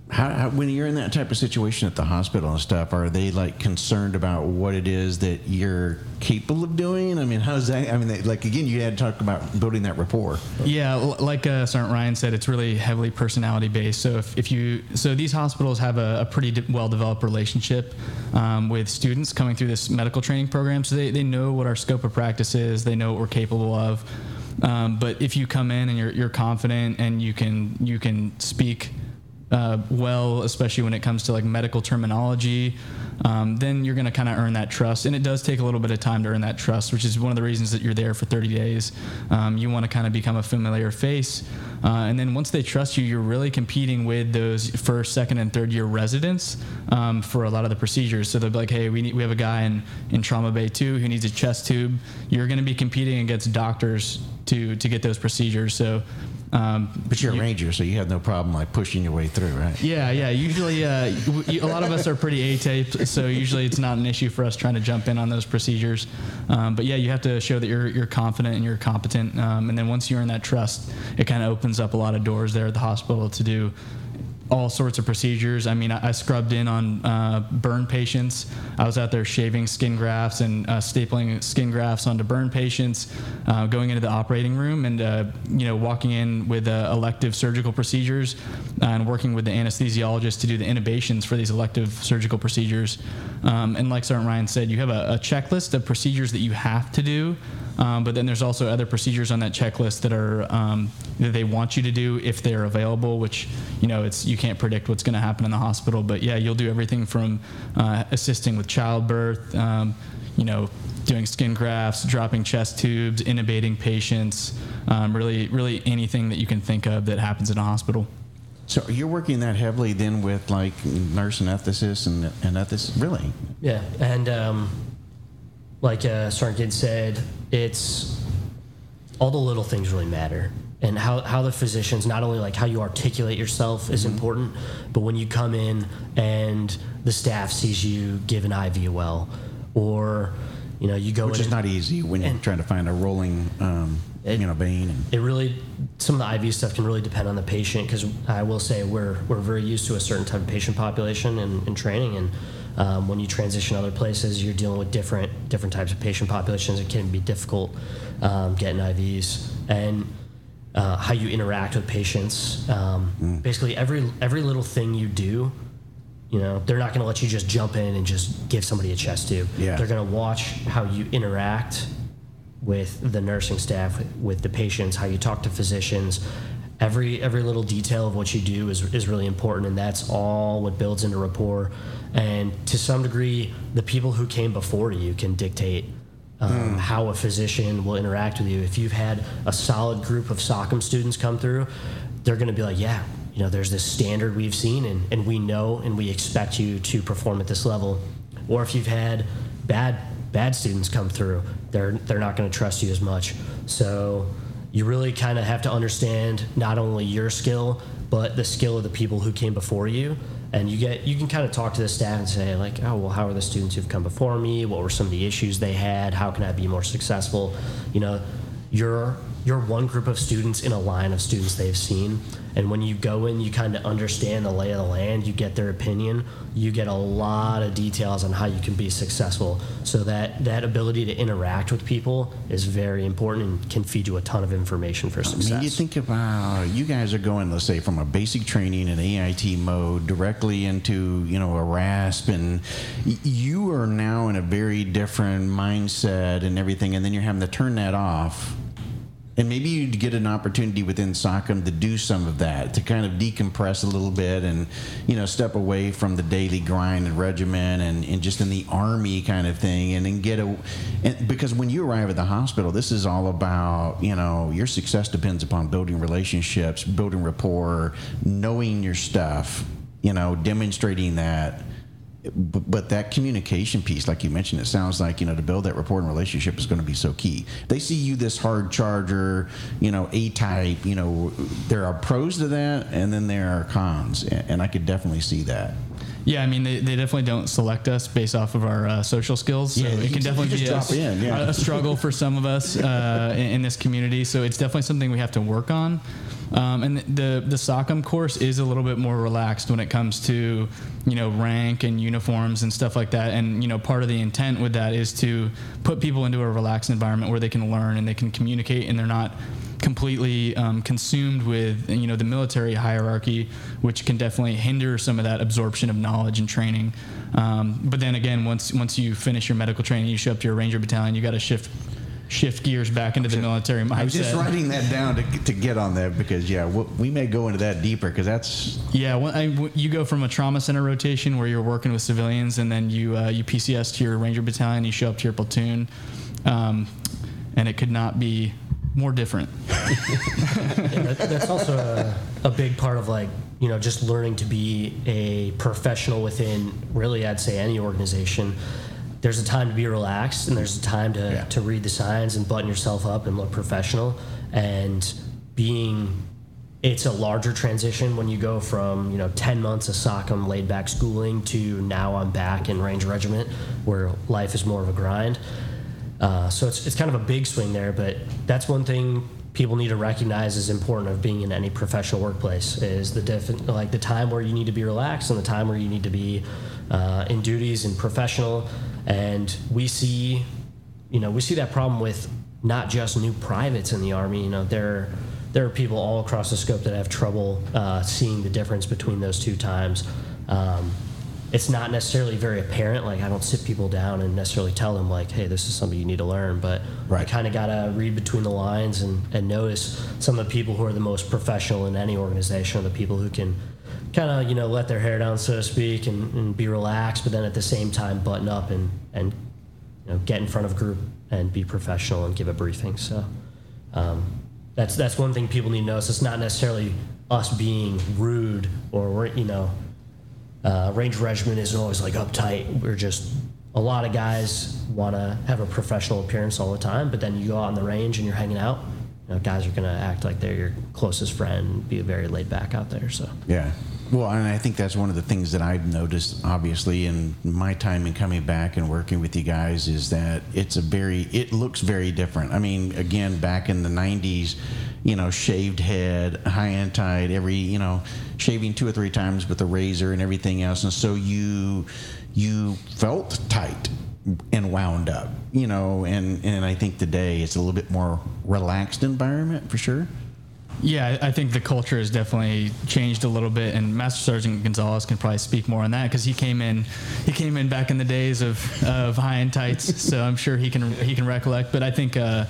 How, how, when you're in that type of situation at the hospital and stuff, are they like concerned about what it is that you're capable of doing? I mean, how's that? I mean, they, like again, you had to talk about building that rapport. Yeah, like uh, Sergeant Ryan said, it's really heavily personality based. So if, if you so these hospitals have a, a pretty de- well developed relationship um, with students coming through this medical training program, so they, they know what our scope of practice is, they know what we're capable of. Um, but if you come in and you're, you're confident and you can you can speak uh, well, especially when it comes to like medical terminology, um, then you're going to kind of earn that trust. And it does take a little bit of time to earn that trust, which is one of the reasons that you're there for 30 days. Um, you want to kind of become a familiar face. Uh, and then once they trust you, you're really competing with those first, second, and third year residents um, for a lot of the procedures. So they'll be like, hey, we, need, we have a guy in, in Trauma Bay 2 who needs a chest tube. You're going to be competing against doctors to, to get those procedures. So um, But you're you- a ranger, so you have no problem like pushing your way through, right? yeah, yeah. Usually, uh, a lot of us are pretty A-taped, so usually it's not an issue for us trying to jump in on those procedures. Um, but yeah, you have to show that you're you're confident and you're competent, um, and then once you earn that trust, it kind of opens up a lot of doors there at the hospital to do all sorts of procedures. I mean, I, I scrubbed in on uh, burn patients. I was out there shaving skin grafts and uh, stapling skin grafts onto burn patients, uh, going into the operating room and uh, you know walking in with uh, elective surgical procedures and working with the anesthesiologist to do the intubations for these elective surgical procedures. Um, and like Sergeant Ryan said, you have a, a checklist of procedures that you have to do. Um, but then there's also other procedures on that checklist that are um, that they want you to do if they're available. Which you know, it's you can't predict what's going to happen in the hospital. But yeah, you'll do everything from uh, assisting with childbirth, um, you know, doing skin grafts, dropping chest tubes, intubating patients, um, really, really anything that you can think of that happens in a hospital. So you're working that heavily then with like nurse anesthetists and anesthetists, really? Yeah, and um, like uh, Sergeant Kidd said, it's all the little things really matter, and how how the physicians not only like how you articulate yourself is important, but when you come in and the staff sees you give an IV well, or you know you go Which is not easy when you're trying to find a rolling, um, It- you know, vein. And, it really some of the IV stuff can really depend on the patient because I will say we're we're very used to a certain type of patient population and, in training and um, when you transition other places you're dealing with different different types of patient populations it can be difficult um, getting IVs and uh, how you interact with patients um, basically every every little thing you do you know they're not going to let you just jump in and just give somebody a chest tube Yeah. they're going to watch how you interact with the nursing staff, with the patients, how you talk to physicians, every every little detail of what you do is is really important, and that's all what builds into rapport. And to some degree, the people who came before you can dictate um, how a physician will interact with you. If you've had a solid group of SOCM students come through, they're going to be like, yeah, you know, there's this standard we've seen, and, and we know and we expect you to perform at this level. Or if you've had bad bad students come through, they're they're not going to trust you as much. So you really kind of have to understand not only your skill, but the skill of the people who came before you. And you get you can kind of talk to the staff and say like, oh well, how are the students who've come before me? What were some of the issues they had? How can I be more successful? You know, you're you're one group of students in a line of students they've seen and when you go in you kind of understand the lay of the land you get their opinion you get a lot of details on how you can be successful so that that ability to interact with people is very important and can feed you a ton of information for success. I mean, you think about you guys are going, let's say, from a basic training in AIT mode directly into you know a RASP, and you are now in a very different mindset and everything, and then you're having to turn that off. And maybe you'd get an opportunity within SOCM to do some of that, to kind of decompress a little bit and, you know, step away from the daily grind and regimen and, and just in the army kind of thing and then get a. And because when you arrive at the hospital, this is all about, you know, your success depends upon building relationships, building rapport, knowing your stuff, you know, demonstrating that but, but that communication piece, like you mentioned, it sounds like you know to build that rapport and relationship is going to be so key. They see you this hard charger, you know, A type. You know, there are pros to that, and then there are cons, and, and I could definitely see that. Yeah, I mean, they, they definitely don't select us based off of our uh, social skills. So Yeah, it can definitely be a, in, yeah. a struggle for some of us uh, in, in this community. So it's definitely something we have to work on. Um, and the the SOCM course is a little bit more relaxed when it comes to you know rank and uniforms and stuff like that. And you know part of the intent with that is to put people into a relaxed environment where they can learn and they can communicate and they're not completely um, consumed with you know the military hierarchy, which can definitely hinder some of that absorption of knowledge and training. Um, but then again, once once you finish your medical training, you show up to your ranger battalion, you got to shift shift gears back into the military mindset. I was just writing that down to, to get on that because yeah, we, we may go into that deeper because that's Yeah, when I, w- you go from a trauma center rotation where you're working with civilians, and then you uh, you PCS to your ranger battalion, you show up to your platoon, um, and it could not be more different. And that, that's also a, a big part of like you know just learning to be a professional within really I'd say any organization. There's a time to be relaxed and there's a time to, Yeah. to read the signs and button yourself up and look professional and being it's a larger transition when you go from you know 10 months of SOCM laid back schooling to now I'm back in Ranger Regiment where life is more of a grind. Uh, so it's, it's kind of a big swing there, but that's one thing people need to recognize is important of being in any professional workplace is the diff- like the time where you need to be relaxed and the time where you need to be uh, in duties and professional. And we see, you know, we see that problem with not just new privates in the army. You know, there there are people all across the scope that have trouble uh, seeing the difference between those two times. Um, it's not necessarily very apparent. Like I don't sit people down and necessarily tell them like, "Hey, this is something you need to learn." But Right. you kind of gotta read between the lines and, and notice some of the people who are the most professional in any organization are the people who can kind of you know let their hair down, so to speak, and, and be relaxed, but then at the same time button up and and you know get in front of a group and be professional and give a briefing. So um, that's that's one thing people need to notice. It's not necessarily us being rude or you know uh, Ranger Regiment isn't always like uptight. We're just a lot of guys want to have a professional appearance all the time, but then you go out on the range and you're hanging out. You know, guys are going to act like they're your closest friend, be very laid back out there. So Yeah. Well, and I think that's one of the things that I've noticed, obviously, in my time in coming back and working with you guys, is that it's a very, it looks very different. I mean, again, back in the 90s, you know, shaved head, high and tight, every, you know, shaving two or three times with a razor and everything else. And so you, you felt tight and wound up, you know, and, and I think today it's a little bit more relaxed environment for sure. Yeah, I think the culture has definitely changed a little bit, and Master Sergeant Gonzalez can probably speak more on that because he came in, he came in back in the days of, of high and tights, so I'm sure he can he can recollect. But I think uh,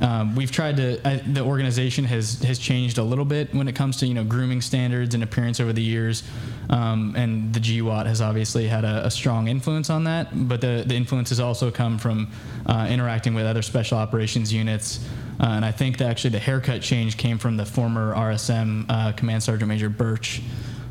Um, we've tried to. I, the organization has has changed a little bit when it comes to you know grooming standards and appearance over the years, um, and the GWOT has obviously had a, a, strong influence on that. But the the influence has also come from uh, interacting with other special operations units, uh, and I think that actually the haircut change came from the former RSM uh, Command Sergeant Major Birch.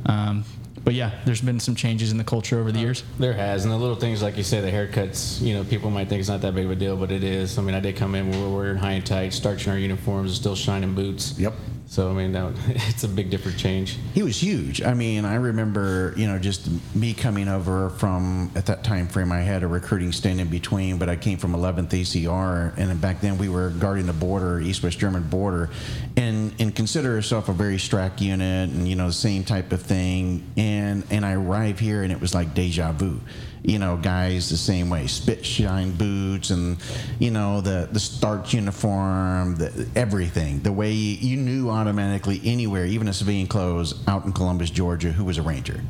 Um, but yeah, there's been some changes in the culture over the years. There has, and the little things like you say, the haircuts. You know, people might think it's not that big of a deal, but it is. I mean, I did come in, we were wearing high and tight, starching our uniforms, still shining boots. Yep. So I mean, that, it's a big different change. He was huge. I mean, I remember, you know, just me coming over from at that time frame. I had a recruiting stint in between, but I came from 11th ACR, and back then we were guarding the border, East-West German border, and and consider yourself a very strack unit, and you know, the same type of thing. And and I arrived here, and it was like deja vu you know, guys the same way, spit shine boots and, you know, the, the starch uniform, the, everything. The way you, you knew automatically anywhere, even a civilian clothes out in Columbus, Georgia, who was a ranger.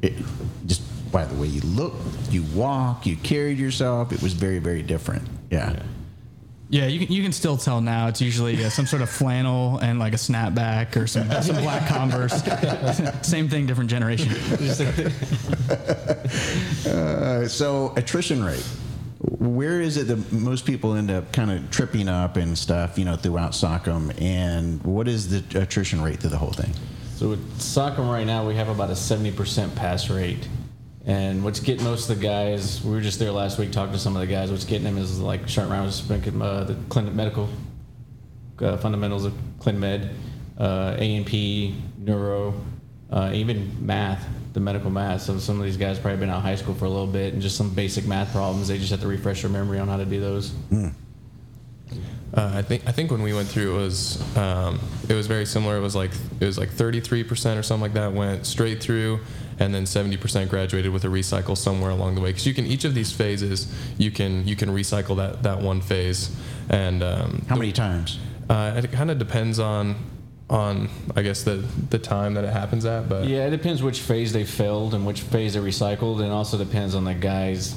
It, just by the way you look, you walk, you carried yourself, it was very, very different. yeah. yeah. Yeah, you can, you can still tell now. It's usually uh, some sort of flannel and like a snapback or some some black Converse. Same thing, different generation. uh, so attrition rate. Where is it that most people end up kind of tripping up and stuff, you know, throughout SOCM? And what is the attrition rate through the whole thing? So with SOCM right now, we have about a 70% pass rate. And what's getting most of the guys, we were just there last week talking to some of the guys. What's getting them is like short rounds, uh, the clinic medical uh, fundamentals of clin med, uh, A&P, neuro, uh, even math, the medical math. So some of these guys probably been out of high school for a little bit and just some basic math problems. They just have to refresh their memory on how to do those. Mm. Uh, I think I think when we went through it was um, it was very similar. It was like it was like 33 percent or something like that went straight through, and then 70 percent graduated with a recycle somewhere along the way. Because you can each of these phases you can you can recycle that that one phase. And um, how many times? Uh, it kind of depends on on I guess the the time that it happens at. But yeah, it depends which phase they failed and which phase they recycled, and also depends on the guy's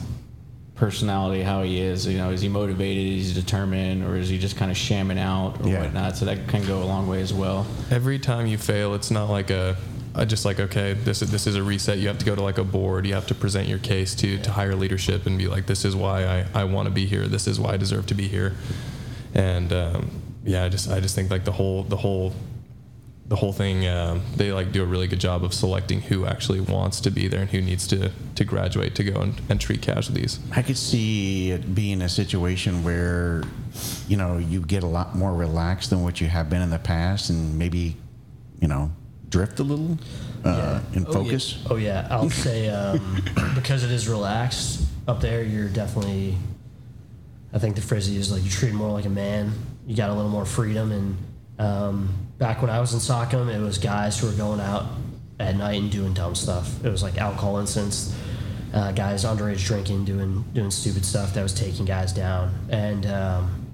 personality, how he is. You know, is he motivated? Is he determined, or is he just kind of shamming out or yeah. whatnot? So that can go a long way as well. Every time you fail, it's not like a, a, just like okay, this is this is a reset. You have to go to like a board. You have to present your case to to higher leadership and be like, this is why I I want to be here. This is why I deserve to be here. And um, yeah, I just I just think like the whole the whole the whole thing uh, they like do a really good job of selecting who actually wants to be there and who needs to to graduate to go and, and treat casualties i could see it being a situation where you know you get a lot more relaxed than what you have been in the past and maybe you know drift a little uh, yeah. in oh, focus yeah. oh yeah i'll say um, because it is relaxed up there you're definitely i think the phrase is like you treat more like a man you got a little more freedom and um, back when I was in SOCM, it was guys who were going out at night and doing dumb stuff. It was like alcohol incidents, uh, guys underage drinking, doing doing stupid stuff that was taking guys down. And um,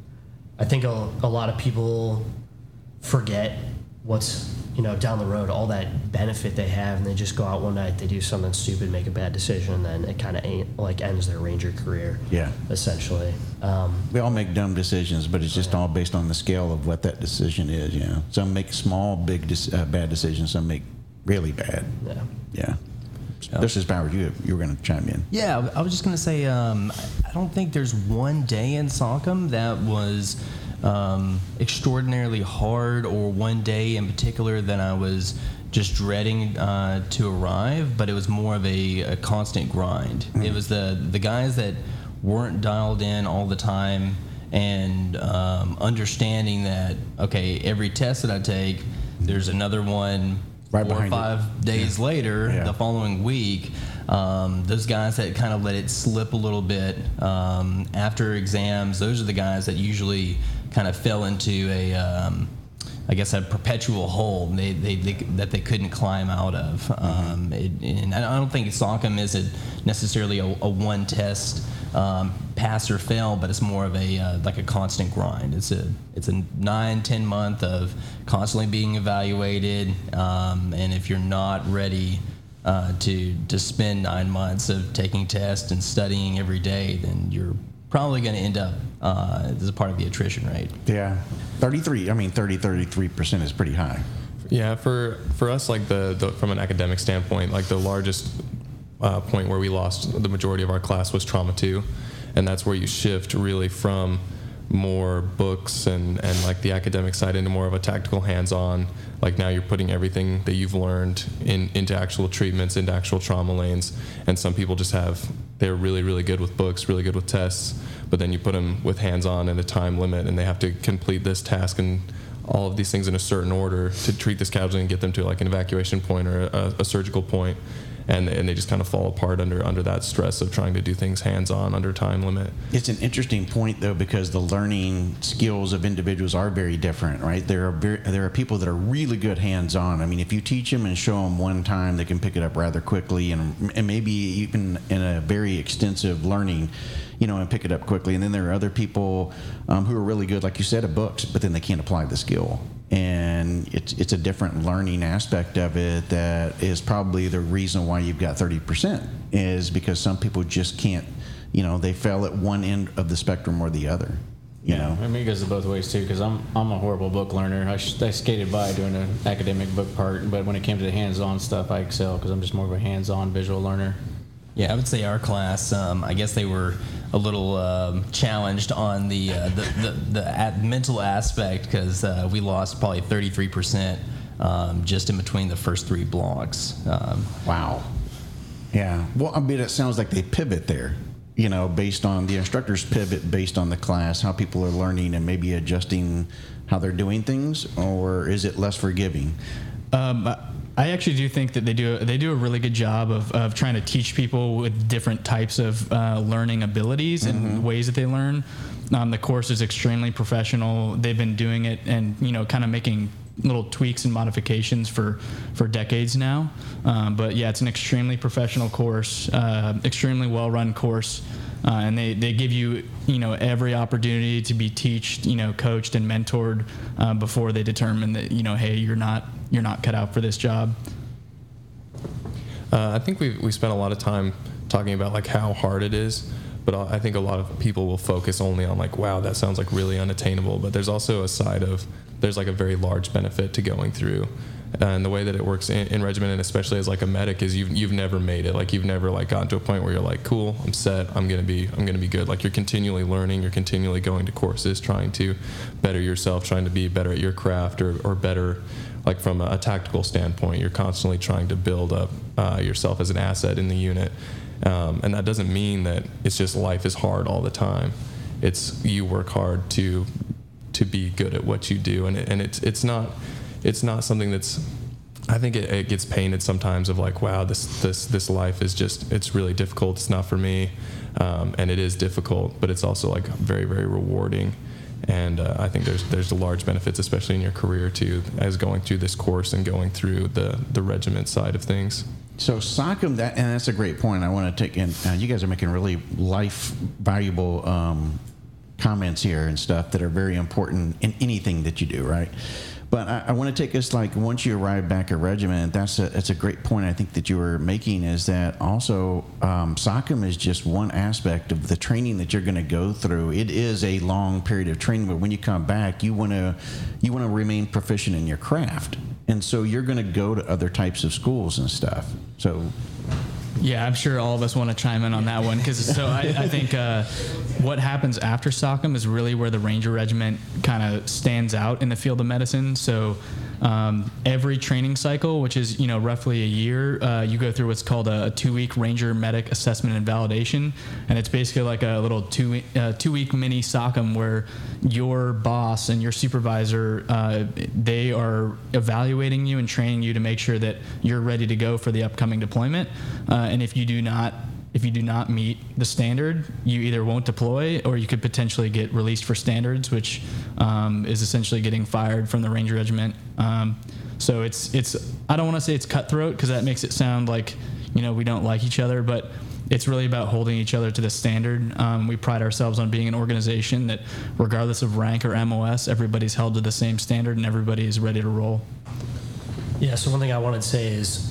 I think a, a lot of people forget what's you know down the road all that benefit they have and they just go out one night they do something stupid make a bad decision and then it kind of ain't like ends their ranger career yeah essentially um, we all make dumb decisions but it's just yeah. all based on the scale of what that decision is you know some make small big uh, bad decisions some make really bad yeah yeah this is Bowers. You you were going to chime in. Yeah, I was just going to say um, I don't think there's one day in SOCM that was um, extraordinarily hard or one day in particular that I was just dreading uh, to arrive, but it was more of a, a constant grind. Mm-hmm. It was the the guys that weren't dialed in all the time and um, understanding that okay, every test that I take, there's another one right four or five it. days yeah. later, yeah. the following week. Um, those guys that kind of let it slip a little bit um, after exams, those are the guys that usually kind of fell into a, um, I guess, a perpetual hole they, they, they, that they couldn't climb out of. Um, it, and I don't think SOCM is a, necessarily a, a one test um, pass or fail, but it's more of a uh, like a constant grind. It's a it's a nine ten month of constantly being evaluated, um, and if you're not ready uh, to to spend nine months of taking tests and studying every day, then you're probably going to end up uh, as a part of the attrition rate. Yeah. 33, I mean, 30, 33% is pretty high. Yeah, for for us, like the, the from an academic standpoint, like the largest uh, point where we lost the majority of our class was trauma two, and that's where you shift really from more books and and like the academic side into more of a tactical hands-on. Like now you're putting everything that you've learned in into actual treatments, into actual trauma lanes, and some people just have they're really really good with books, really good with tests, but then you put them with hands-on and a time limit, and they have to complete this task and all of these things in a certain order to treat this casualty and get them to like an evacuation point or a, a surgical point and, and they just kind of fall apart under under that stress of trying to do things hands-on under time limit It's an interesting point though because the learning skills of individuals are very different, right? There are very, there are people that are really good hands-on. I mean, if you teach them and show them one time, they can pick it up rather quickly, and and maybe even in a very extensive learning, you know, and pick it up quickly. And then there are other people um, who are really good, like you said, at books, but then they can't apply the skill. And it's it's a different learning aspect of it that is probably the reason why you've got thirty percent is because some people just can't you know they fell at one end of the spectrum or the other you know I mean, it goes both ways too. Because I'm I'm a horrible book learner. I, sh- I skated by doing an academic book part, but when it came to the hands-on stuff, I excel because I'm just more of a hands-on visual learner. Yeah, I would say our class. Um, I guess they were a little um, challenged on the uh, the the, the at mental aspect because uh, we lost probably thirty three percent um, just in between the first three blocks. Um, wow yeah well i mean it sounds like they pivot there you know based on the instructors pivot based on the class how people are learning and maybe adjusting how they're doing things or is it less forgiving Um, I actually do think that they do they do a really good job of, of trying to teach people with different types of uh, learning abilities and ways that they learn. Um, the course is extremely professional. They've been doing it and you know kind of making little tweaks and modifications for for decades now. Um, but yeah, it's an extremely professional course, uh, extremely well run course. Uh, and they, they give you you know every opportunity to be teached you know coached and mentored uh, before they determine that you know hey you're not you're not cut out for this job. Uh, i think we we spent a lot of time talking about like how hard it is but i think a lot of people will focus only on like wow that sounds like really unattainable but there's also a side of there's like a very large benefit to going through and the way that it works in, in regiment and especially as like a medic is you've, you've never made it. Like you've never like gotten to a point where you're like cool i'm set. I'm gonna be i'm gonna be good. Like you're continually learning. You're continually going to courses trying to better yourself trying to be better at your craft or, or better like from a, a tactical standpoint. You're constantly trying to build up uh, yourself as an asset in the unit. Um, and that doesn't mean that it's just life is hard all the time. It's you work hard to to be good at what you do. And, it, and it's it's not it's not something that's I think it, it, gets painted sometimes of like, wow, this this this life is just it's really difficult. It's not for me, um, and it is difficult, but it's also like very very rewarding. And uh, I think there's there's large benefits, especially in your career too, as going through this course and going through the the regiment side of things. So SOCM, that and that's a great point. I want to take in. Uh, you guys are making really life valuable um, comments here and stuff that are very important in anything that you do, right? But I, I want to take us like once you arrive back at regiment. That's a that's a great point. I think that you were making is that also um, SOCM is just one aspect of the training that you're going to go through. It is a long period of training, but when you come back, you want to you want to remain proficient in your craft, and so you're going to go to other types of schools and stuff. So Yeah, I'm sure all of us want to chime in on that one because so I, I think uh, what happens after SOCM is really where the Ranger Regiment kind of stands out in the field of medicine. So um, every training cycle, which is you know roughly a year, uh, you go through what's called a, a two-week Ranger Medic Assessment and Validation, and it's basically like a little two uh, two-week mini SOCM where your boss and your supervisor uh, they are evaluating you and training you to make sure that you're ready to go for the upcoming deployment. And if you do not if you do not meet the standard, you either won't deploy or you could potentially get released for standards, which um, is essentially getting fired from the Ranger Regiment. Um, so it's it's I don't want to say it's cutthroat because that makes it sound like you know we don't like each other, but it's really about holding each other to the standard. Um, we pride ourselves on being an organization that, regardless of rank or MOS, everybody's held to the same standard and everybody is ready to roll. Yeah, so one thing I wanted to say is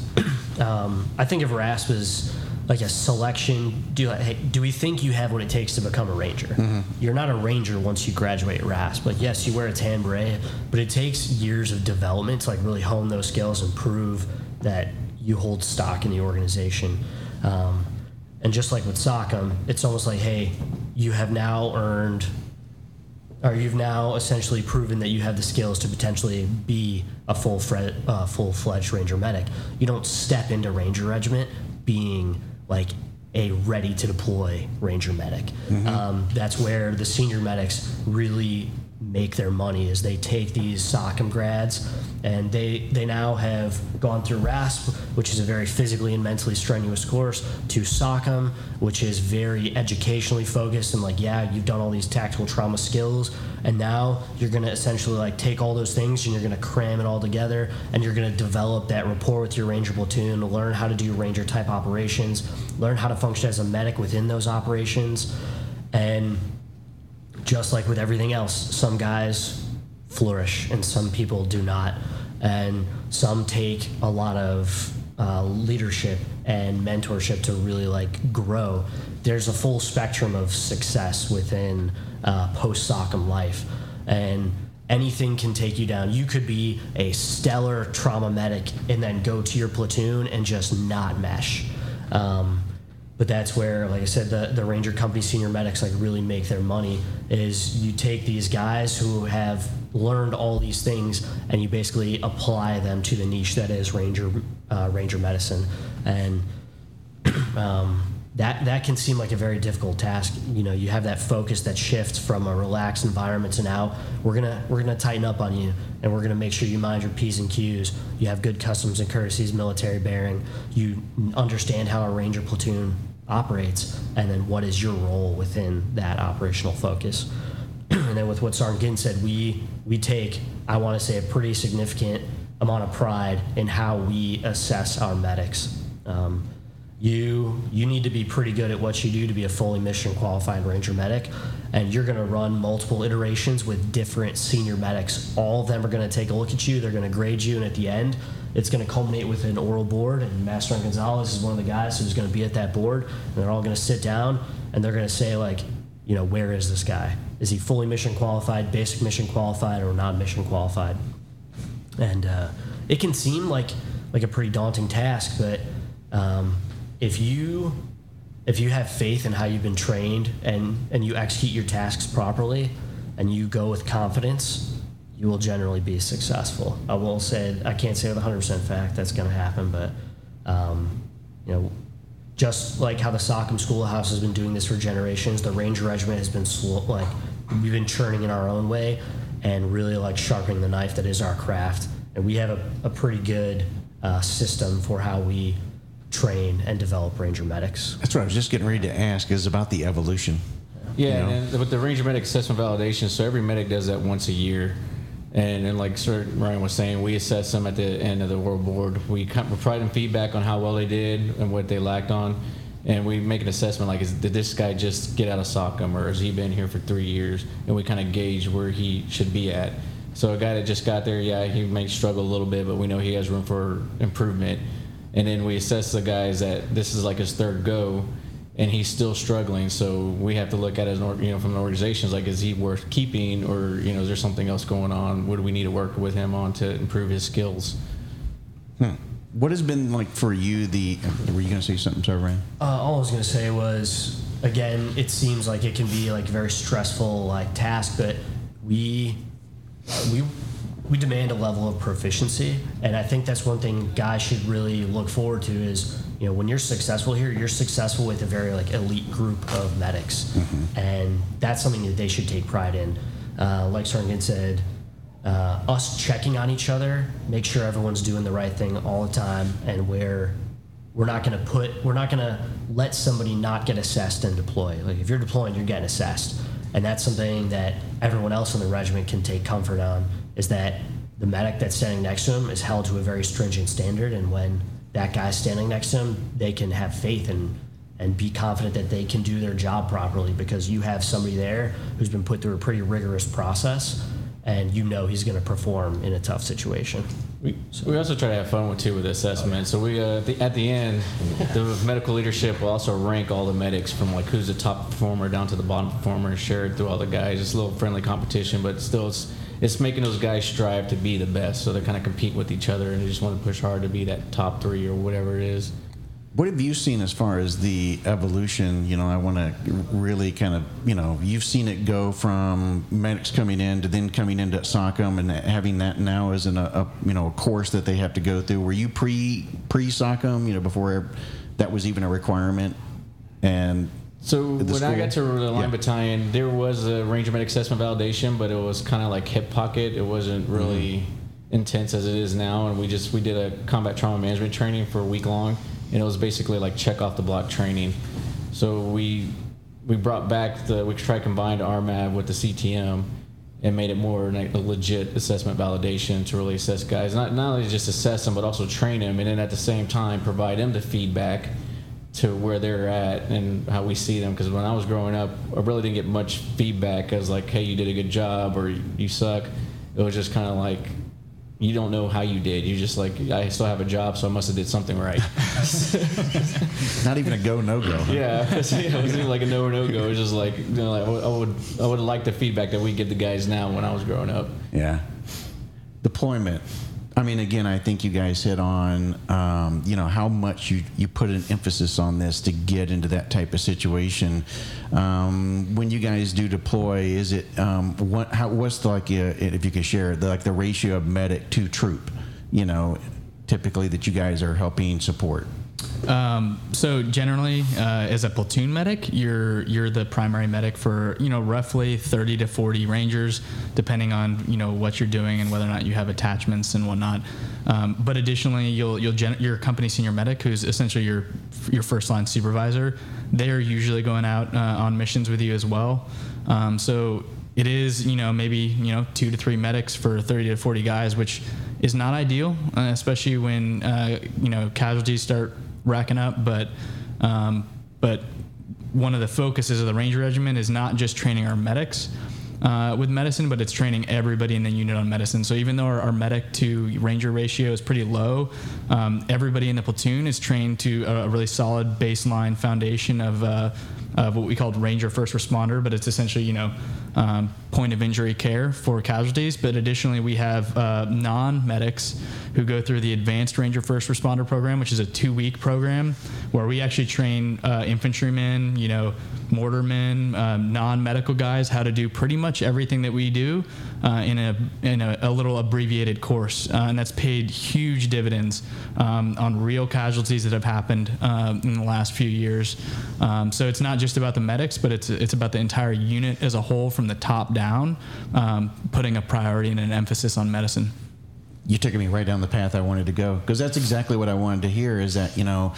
um, I think if RASP is like a selection? Do like, hey, do we think you have what it takes to become a ranger? You're not a ranger once you graduate RASP. Like yes, you wear a tan beret, but it takes years of development to like really hone those skills and prove that you hold stock in the organization. Um, and just like with SOCM, it's almost like, hey, you have now earned or you've now essentially proven that you have the skills to potentially be a full fre- uh, full-fledged ranger medic. You don't step into ranger regiment being like a ready to deploy ranger medic. Um, that's where the senior medics really make their money is they take these SOCM grads and they they now have gone through RASP, which is a very physically and mentally strenuous course, to SOCM, which is very educationally focused and like yeah, you've done all these tactical trauma skills, and now you're gonna essentially like take all those things and you're gonna cram it all together, and you're gonna develop that rapport with your ranger platoon, learn how to do ranger type operations, learn how to function as a medic within those operations, and just like with everything else, some guys flourish and some people do not. And some take a lot of uh, leadership and mentorship to really like grow. There's a full spectrum of success within uh, post SOCM life. And anything can take you down. You could be a stellar trauma medic and then go to your platoon and just not mesh. Um, but that's where, like I said, the, the Ranger Company senior medics like really make their money. Is you take these guys who have learned all these things and you basically apply them to the niche that is Ranger uh, Ranger medicine, and um, that that can seem like a very difficult task. You know, you have that focus that shifts from a relaxed environment to now we're gonna we're gonna tighten up on you, and we're gonna make sure you mind your p's and q's. You have good customs and courtesies, military bearing. You understand how a ranger platoon operates, and then what is your role within that operational focus. and then with what Ginn said, we we take I want to say a pretty significant amount of pride in how we assess our medics. Um, you you need to be pretty good at what you do to be a fully mission qualified ranger medic and you're going to run multiple iterations with different senior medics all of them are going to take a look at you they're going to grade you and at the end it's going to culminate with an oral board and master gonzalez is one of the guys who's going to be at that board and they're all going to sit down and they're going to say like you know where is this guy? Is he fully mission qualified basic mission qualified or non mission qualified? And uh, it can seem like like a pretty daunting task but um, if you if you have faith in how you've been trained and and you execute your tasks properly and you go with confidence you will generally be successful i will say i can't say with 100% fact that's going to happen but um, you know just like how the SOCM Schoolhouse has been doing this for generations, the Ranger Regiment has been slow, like we've been churning in our own way and really like sharpening the knife that is our craft. And we have a, a pretty good uh, system for how we train and develop Ranger medics. That's what I was just getting ready to ask. Is about the evolution. Yeah, You know? and with the Ranger Medic Assessment Validation, so every medic does that once a year. And then, like Sir Ryan was saying, we assess them at the end of the oral board. We provide them feedback on how well they did and what they lacked on. And we make an assessment like, is, did this guy just get out of SOCM or has he been here for three years? And we kind of gauge where he should be at. So a guy that just got there, yeah, he may struggle a little bit, but we know he has room for improvement. And then we assess the guys that this is like his third go, and he's still struggling. So we have to look at it as an, or- you know from an organization, it's like is he worth keeping, or you know is there something else going on? What do we need to work with him on to improve his skills? Hmm. What has been like for you? The were you going to say something, sorry, Ryan? Uh, all I was gonna say was, again, it seems like it can be like a very stressful like task, but we we we demand a level of proficiency, and I think that's one thing guys should really look forward to is you know when you're successful here, you're successful with a very like elite group of medics, and that's something that they should take pride in. Uh, like Sergeant said, uh, us checking on each other, make sure everyone's doing the right thing all the time, and where we're not going to put, we're not going to let somebody not get assessed and deploy. Like if you're deploying, you're getting assessed, and that's something that everyone else in the regiment can take comfort on. Is that the medic that's standing next to him is held to a very stringent standard, and when that guy standing next to him, they can have faith and and be confident that they can do their job properly because you have somebody there who's been put through a pretty rigorous process and you know he's going to perform in a tough situation. We, we also try to have fun with too with assessment. So we uh, the, at the end, the medical leadership will also rank all the medics from like who's the top performer down to the bottom performer, and shared through all the guys. It's a little friendly competition, but still it's it's making those guys strive to be the best. So they kind of compete with each other and they just want to push hard to be that top three or whatever it is. What have you seen as far as the evolution? You know, I want to really kind of, you know, you've seen it go from medics coming in to then coming into SOCM and having that now as an, a, you know a course that they have to go through. Were you pre pre SOCM, you know, before that was even a requirement? And So when I got to the line Yeah. battalion, there was a Ranger Medic assessment validation, but it was kind of like hip pocket. It wasn't really Mm-hmm. intense as it is now. And we just we did a combat trauma management training for a week long, and it was basically like check off the block training. So we we brought back the we tried combined RMAV with the CTM. And made it more like a legit assessment validation to really assess guys. Not not only just assess them, but also train them, and then at the same time provide them the feedback to where they're at and how we see them. Because when I was growing up, I really didn't get much feedback as like, "Hey, you did a good job" or "You suck." It was just kind of like, you don't know how you did. You just like, I still have a job, so I must have did something right. not even a go no go. yeah, yeah, it wasn't like a no or no go. It was just like, you know, like I would, I would, I would like the feedback that we give the guys now when I was growing up. Yeah. Deployment. I mean, again, I think you guys hit on, um, you know, how much you, you put an emphasis on this to get into that type of situation. Um, when you guys do deploy, is it um, what? How? What's the, like? Uh, if you could share the, like the ratio of medic to troop, you know, typically that you guys are helping support. Um, so generally, uh, as a platoon medic, you're you're the primary medic for you know roughly 30 to 40 rangers, depending on you know what you're doing and whether or not you have attachments and whatnot. Um, but additionally, you'll you'll gen- your company senior medic, who's essentially your your first line supervisor. They are usually going out uh, on missions with you as well. Um, so it is you know maybe you know two to three medics for 30 to 40 guys, which is not ideal, uh, especially when uh, you know casualties start racking up. But um, but one of the focuses of the Ranger Regiment is not just training our medics uh, with medicine, but it's training everybody in the unit on medicine. So even though our, our medic to Ranger ratio is pretty low, um, everybody in the platoon is trained to a, really solid baseline foundation of. Uh, of what we called Ranger First Responder, but it's essentially you know um, point of injury care for casualties. But additionally, we have uh, non-medics who go through the Advanced Ranger First Responder program, which is a two-week program where we actually train uh, infantrymen, you know, mortarmen, um, non-medical guys how to do pretty much everything that we do uh, in a in a, a little abbreviated course, uh, and that's paid huge dividends um, on real casualties that have happened um, in the last few years. Um, so it's not just about the medics, but it's it's about the entire unit as a whole, from the top down, um, putting a priority and an emphasis on medicine. you took me right down the path I wanted to go because that's exactly what I wanted to hear. Is that you know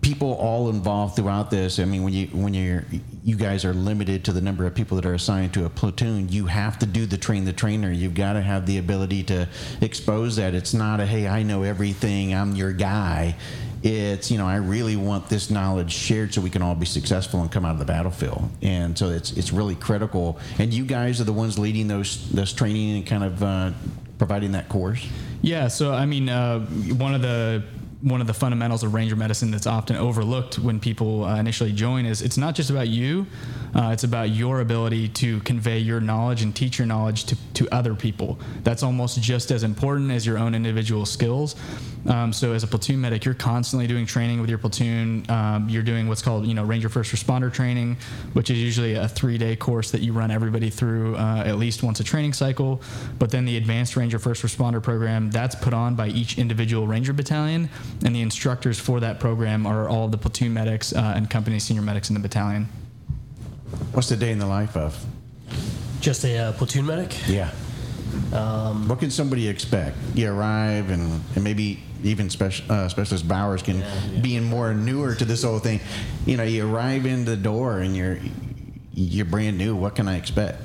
people all involved throughout this. I mean, when you when you're you guys are limited to the number of people that are assigned to a platoon, you have to do the train the trainer. You've got to have the ability to expose that. It's not a hey, I know everything. I'm your guy. It's you know I really want this knowledge shared so we can all be successful and come out of the battlefield. And so it's it's really critical. And you guys are the ones leading those those training and kind of uh, providing that course. Yeah, so I mean, uh, one of the one of the fundamentals of ranger medicine that's often overlooked when people uh, initially join is it's not just about you uh, it's about your ability to convey your knowledge and teach your knowledge to, to other people. That's almost just as important as your own individual skills. Um, so as a platoon medic you're constantly doing training with your platoon. Um, you're doing what's called you know ranger first responder training which is usually a three day course that you run everybody through uh, at least once a training cycle. But then the advanced ranger first responder program that's put on by each individual ranger battalion and the instructors for that program are all the platoon medics uh, and company senior medics in the battalion. What's the day in the life of? Just a uh, platoon medic. Yeah. what can somebody expect? You arrive, and, and maybe even special, uh, Specialist Bowers can, being more newer to this whole thing, you know, you arrive in the door and you're you're brand new. What can I expect?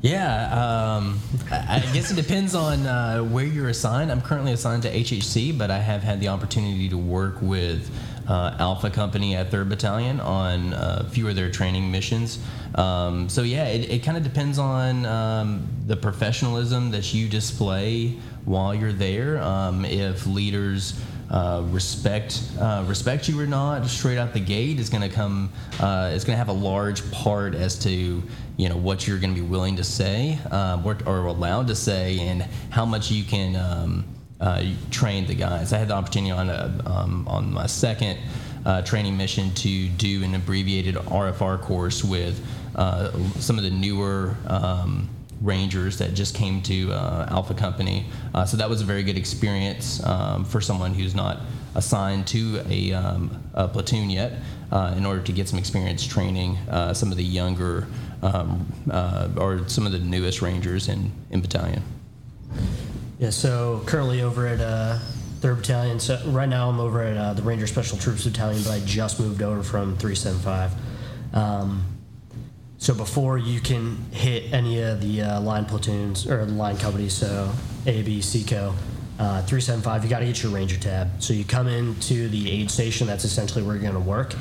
Yeah, um, I guess it depends on uh, where you're assigned. I'm currently assigned to HHC, but I have had the opportunity to work with uh, Alpha Company at Third Battalion on uh, a few of their training missions. Um, so yeah, it, it kind of depends on um, the professionalism that you display while you're there. Um, if leaders uh, respect uh, respect you or not straight out the gate is going to come uh, is going to have a large part as to you know what you're going to be willing to say uh, or, or allowed to say and how much you can um, uh, train the guys. I had the opportunity on a, um, on my second uh, training mission to do an abbreviated RFR course with some of the newer. Um, Rangers that just came to uh, Alpha Company. Uh, so that was a very good experience um, for someone who's not assigned to a, um, a platoon yet uh, in order to get some experience training uh, some of the younger um, uh, or some of the newest Rangers in, in battalion. Yeah, so currently over at uh, 3rd Battalion. So right now I'm over at the Ranger Special Troops Battalion, but I just moved over from 375. Um, so before you can hit any of the uh, line platoons or line companies, so A, B, C, Co, uh, 375, you got to get your Ranger tab. So you come into the aid station, that's essentially where you're going to work.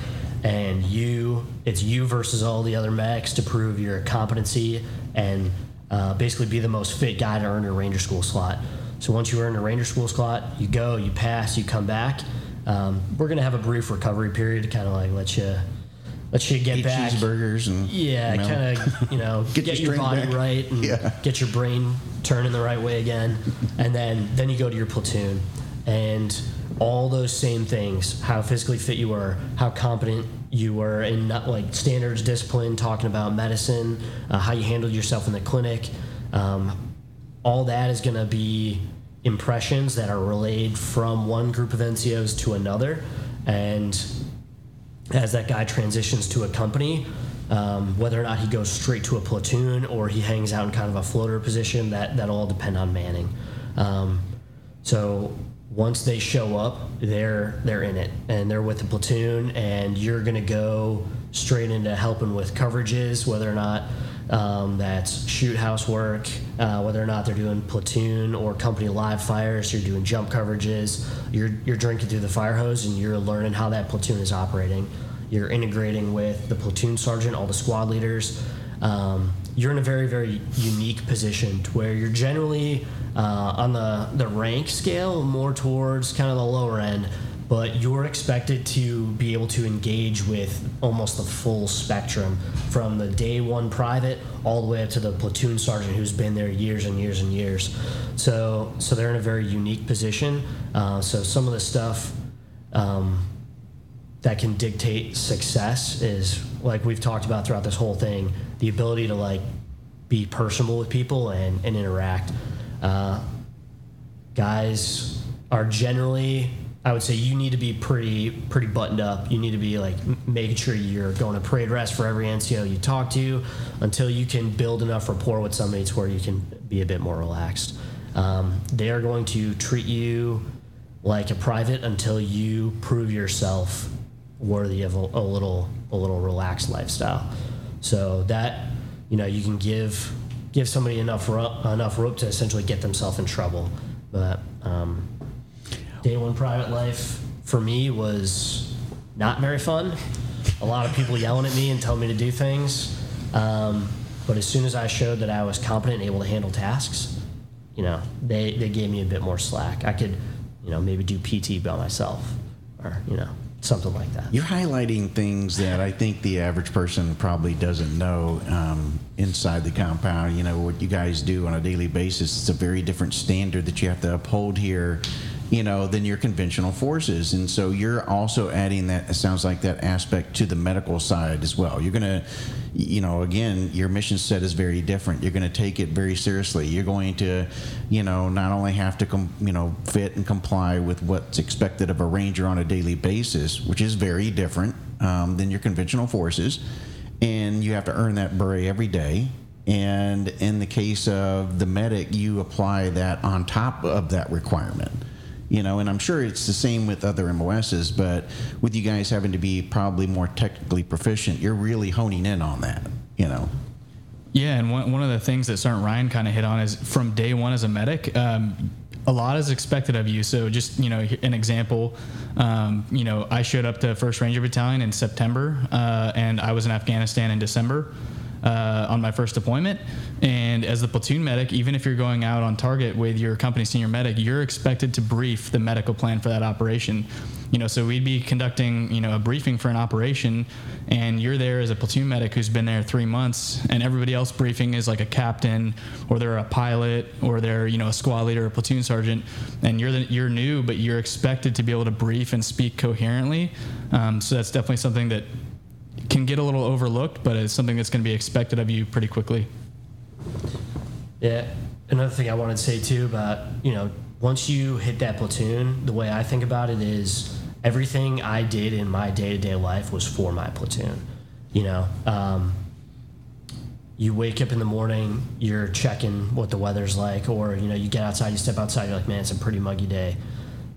And you, it's you versus all the other mechs to prove your competency and uh, basically be the most fit guy to earn your Ranger School slot. So once you earn a Ranger School slot, you go, you pass, you come back. Um, we're going to have a brief recovery period to kind of like let you let you get Eat back. cheeseburgers and Yeah, you know. kind of, you know, Get get, your your body back. right and Yeah. get your brain turning the right way again. And then, then you go to your platoon. And all those same things how physically fit you were, how competent you were in not like standards, discipline, talking about medicine, uh, how you handled yourself in the clinic. Um, all that is going to be impressions that are relayed from one group of NCOs to another. And as that guy transitions to a company, um, whether or not he goes straight to a platoon or he hangs out in kind of a floater position, that that'll all depend on Manning. Um, so once they show up, they're they're in it and they're with the platoon, and you're gonna go straight into helping with coverages, whether or not um, that's shoot house work, uh, whether or not they're doing platoon or company live fires, you're doing jump coverages, you're, you're drinking through the fire hose and you're learning how that platoon is operating. You're integrating with the platoon sergeant, all the squad leaders. Um, you're in a very, very unique position where you're generally uh, on the, the rank scale more towards kind of the lower end, but you're expected to be able to engage with almost the full spectrum from the day one private all the way up to the platoon sergeant who's been there years and years and years. So, so they're in a very unique position. Uh, so some of the stuff um, that can dictate success is like we've talked about throughout this whole thing the ability to like be personable with people and, and interact. Uh, guys are generally i would say you need to be pretty pretty buttoned up. You need to be like making sure you're going to parade rest for every nco you talk to until you can build enough rapport with somebody to where you can be a bit more relaxed. Um, they are going to treat you like a private until you prove yourself worthy of a, a little a little relaxed lifestyle. So that you know you can give give somebody enough ro- enough rope to essentially get themselves in trouble. But um, day one private life for me was not very fun. A lot of people yelling at me and telling me to do things. Um, but as soon as I showed that I was competent and able to handle tasks, you know, they, they gave me a bit more slack. I could, you know, maybe do PT by myself or, you know, something like that. You're highlighting things that I think the average person probably doesn't know um, inside the compound. You know, what you guys do on a daily basis, it's a very different standard that you have to uphold here, you know, than your conventional forces. And so you're also adding that, it sounds like that aspect to the medical side as well. You're going to, you know, again, your mission set is very different. You're going to take it very seriously. You're going to, you know, not only have to, com- you know, fit and comply with what's expected of a ranger on a daily basis, which is very different um, than your conventional forces, and you have to earn that beret every day. And in the case of the medic, you apply that on top of that requirement you know and i'm sure it's the same with other mos's but with you guys having to be probably more technically proficient you're really honing in on that you know Yeah, and one, one of the things that Sergeant Ryan kind of hit on is from day one as a medic, um, a lot is expected of you. So just you know, an example. Um, you know, I showed up to First Ranger Battalion in September, uh, and I was in Afghanistan in December uh, on my first deployment. And as the platoon medic, even if you're going out on target with your company senior medic, you're expected to brief the medical plan for that operation. You know, so we'd be conducting, you know, a briefing for an operation, and you're there as a platoon medic who's been there three months, and everybody else briefing is like a captain, or they're a pilot, or they're, you know, a squad leader, a platoon sergeant, and you're the, you're new, but you're expected to be able to brief and speak coherently. Um, so that's definitely something that can get a little overlooked, but it's something that's going to be expected of you pretty quickly. Yeah. Another thing I wanted to say too about, you know, once you hit that platoon, the way I think about it is everything I did in my day to day life was for my platoon. You know, um, you wake up in the morning, you're checking what the weather's like, or, you know, you get outside, you step outside, you're like, man, it's a pretty muggy day.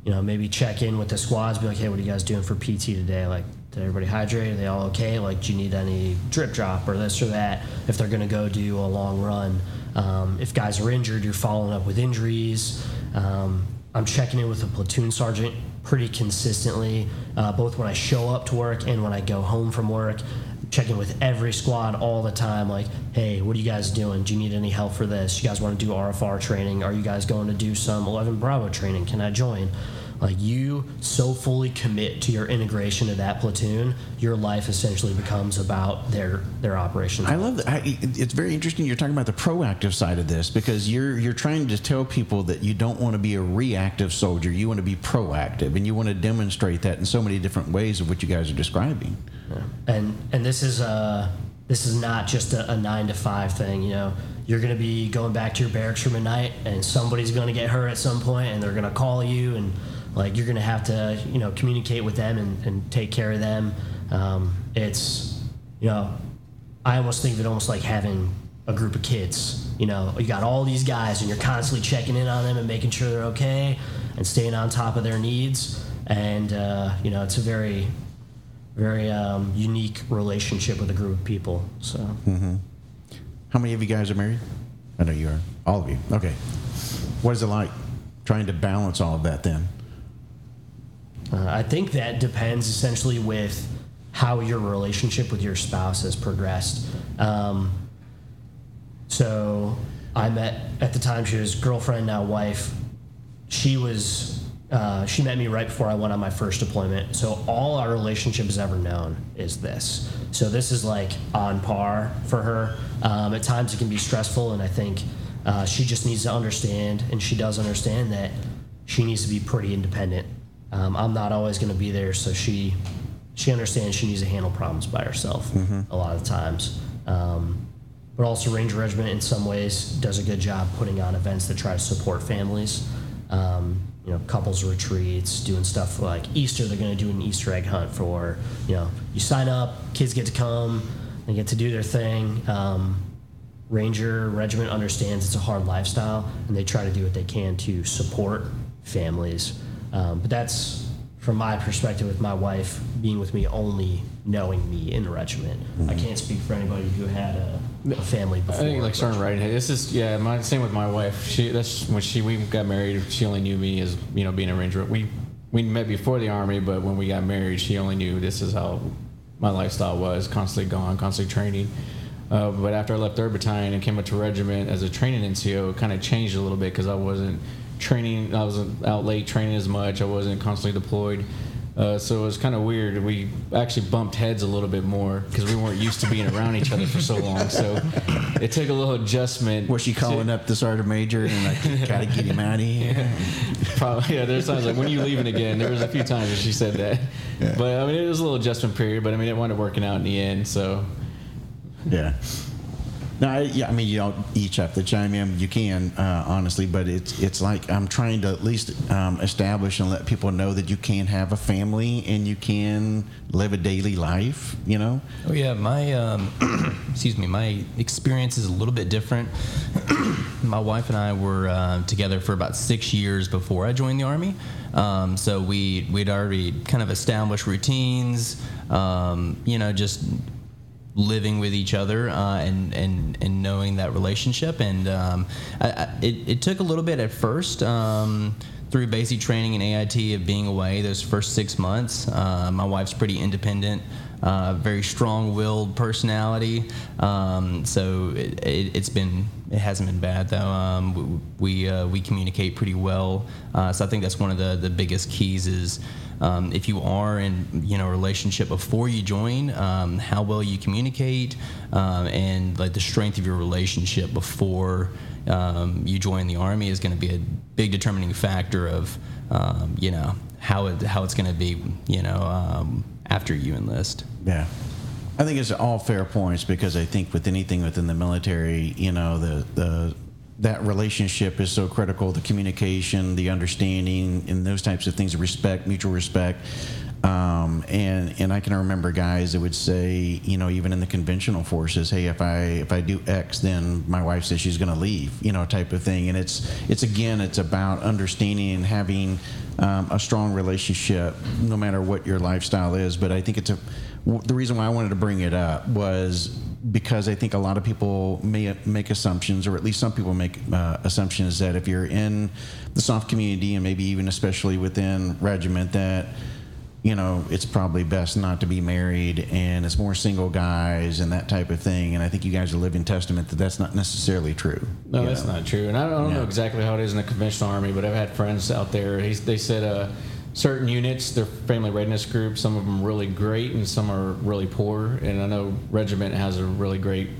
You know, maybe check in with the squads, be like, hey, what are you guys doing for PT today? Like, did everybody hydrate? Are they all okay? Like, do you need any drip drop or this or that? If they're going to go do a long run, um, if guys are injured, you're following up with injuries. Um, I'm checking in with a platoon sergeant pretty consistently, uh, both when I show up to work and when I go home from work. Checking with every squad all the time, like, hey, what are you guys doing? Do you need any help for this? You guys want to do RFR training? Are you guys going to do some 11 Bravo training? Can I join? Like you so fully commit to your integration of that platoon, your life essentially becomes about their their operations. I love that. I, it's very interesting. You're talking about the proactive side of this because you're you're trying to tell people that you don't want to be a reactive soldier. You want to be proactive, and you want to demonstrate that in so many different ways of what you guys are describing. Yeah. And and this is uh this is not just a, a nine to five thing. You know, you're going to be going back to your barracks room at night, and somebody's going to get hurt at some point, and they're going to call you and like you're to have to you know communicate with them and, and take care of them. Um, it's you know i almost think of it almost like having a group of kids. You know you got all these guys and you're constantly checking in on them and making sure they're okay and staying on top of their needs. And uh, you know it's a very very um, unique relationship with a group of people so. Mm-hmm. how many of you guys are married? I know you are. All of you. Okay. What is it like trying to balance all of that then uh, I think that depends essentially with how your relationship with your spouse has progressed. Um, so I met at the time she was girlfriend now wife. She was uh, she met me right before I went on my first deployment. So all our relationship has ever known is this. So this is like on par for her. Um, at times it can be stressful, and I think uh, she just needs to understand, and she does understand that she needs to be pretty independent um, I'm not always going to be there, so she she understands she needs to handle problems by herself mm-hmm. a lot of times. Um, but also, Ranger Regiment in some ways does a good job putting on events that try to support families. Um, you know, couples retreats, doing stuff like Easter. They're going to do an Easter egg hunt for you know you sign up, kids get to come, they get to do their thing. Um, Ranger Regiment understands it's a hard lifestyle, and they try to do what they can to support families. Um, but that's from my perspective with my wife being with me only knowing me in the regiment. Mm-hmm. I can't speak for anybody who had a, a family before. I think like Sergeant Right. This is yeah. My same with my wife. She that's when she we got married. She only knew me as you know being a ranger. We we met before the army, but when we got married, she only knew this is how my lifestyle was. Constantly gone, constantly training. Uh, but after I left third battalion and came up to regiment as a training NCO, it kind of changed a little bit because I wasn't training. I wasn't out late training as much. I wasn't constantly deployed. Uh, so it was kind of weird. We actually bumped heads a little bit more because we weren't used to being around each other for so long. So it took a little adjustment. Was she calling to, up the sergeant major and like, gotta get him out of here? Yeah. Probably. Yeah. There's times like, when are you leaving again? There was a few times where she said that. Yeah. But I mean, it was a little adjustment period. But I mean, it wound up working out in the end. So. Yeah. No, I, yeah, I mean, you don't each have to chime in. You can, uh, honestly, but it's it's like I'm trying to at least um, establish and let people know that you can have a family and you can live a daily life. You know. Oh yeah, my um, excuse me, my experience is a little bit different. my wife and I were uh, together for about six years before I joined the army. Um, so we we'd already kind of established routines. Um, you know, just living with each other uh, and, and and knowing that relationship. And um, I, I, it, it took a little bit at first. Um, through basic training and AIT of being away those first six months, uh, my wife's pretty independent. Uh, very strong-willed personality. Um, so it, it, has been it hasn't been bad though. Um, we uh, we communicate pretty well. Uh, so I think that's one of the the biggest keys is. Um, if you are in you know a relationship before you join, um, how well you communicate, um, and like the strength of your relationship before um, you join the army is going to be a big determining factor of you know how it how it's going to be you know after you enlist. Yeah. I think it's all fair points because I think with anything within the military, you know, the the that relationship is so critical. The communication, the understanding, and those types of things, respect, mutual respect. Um, and and I can remember guys that would say, you know, even in the conventional forces, hey, if I if I do X, then my wife says she's going to leave, you know, type of thing. And it's it's again, it's about understanding and having um, a strong relationship, no matter what your lifestyle is. But I think it's a the reason why I wanted to bring it up was because I think a lot of people may make assumptions, or at least some people make uh, assumptions that if you're in the soft community and maybe even especially within regiment, that you know it's probably best not to be married and it's more single guys and that type of thing. And I think you guys are living testament that that's not necessarily true. No, that's know? not true. And I don't, I don't yeah. know exactly how it is in the conventional army, but I've had friends out there. They said. Uh, certain units, their family readiness group, some of them really great and some are really poor. And I know Regiment has a really great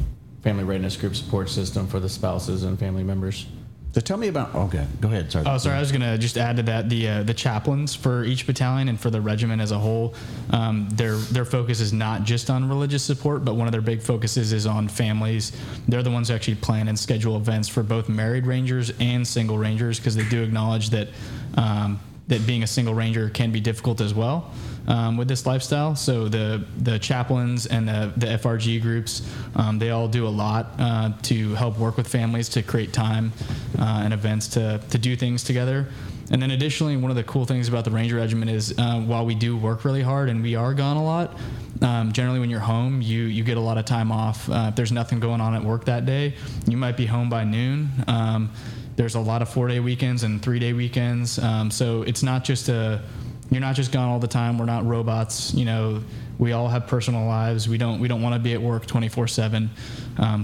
family readiness group support system for the spouses and family members. So tell me about. Okay, go ahead. Sorry. Oh, sorry. I was going to just add to that the uh, the chaplains for each battalion and for the regiment as a whole. Um, their their focus is not just on religious support, but one of their big focuses is on families. They're the ones who actually plan and schedule events for both married rangers and single rangers because they do acknowledge that um, that being a single ranger can be difficult as well um, with this lifestyle. So the the chaplains and the, the FRG groups, um, they all do a lot uh, to help work with families to create time uh, and events to to do things together. And then additionally, one of the cool things about the Ranger Regiment is uh, while we do work really hard and we are gone a lot, um, generally when you're home, you you get a lot of time off. Uh, if there's nothing going on at work that day, you might be home by noon. Um, there's a lot of four day weekends and three day weekends. Um, so it's not just a, you're not just gone all the time. We're not robots. You know, we all have personal lives. We don't we don't want to be at work 24 um, seven.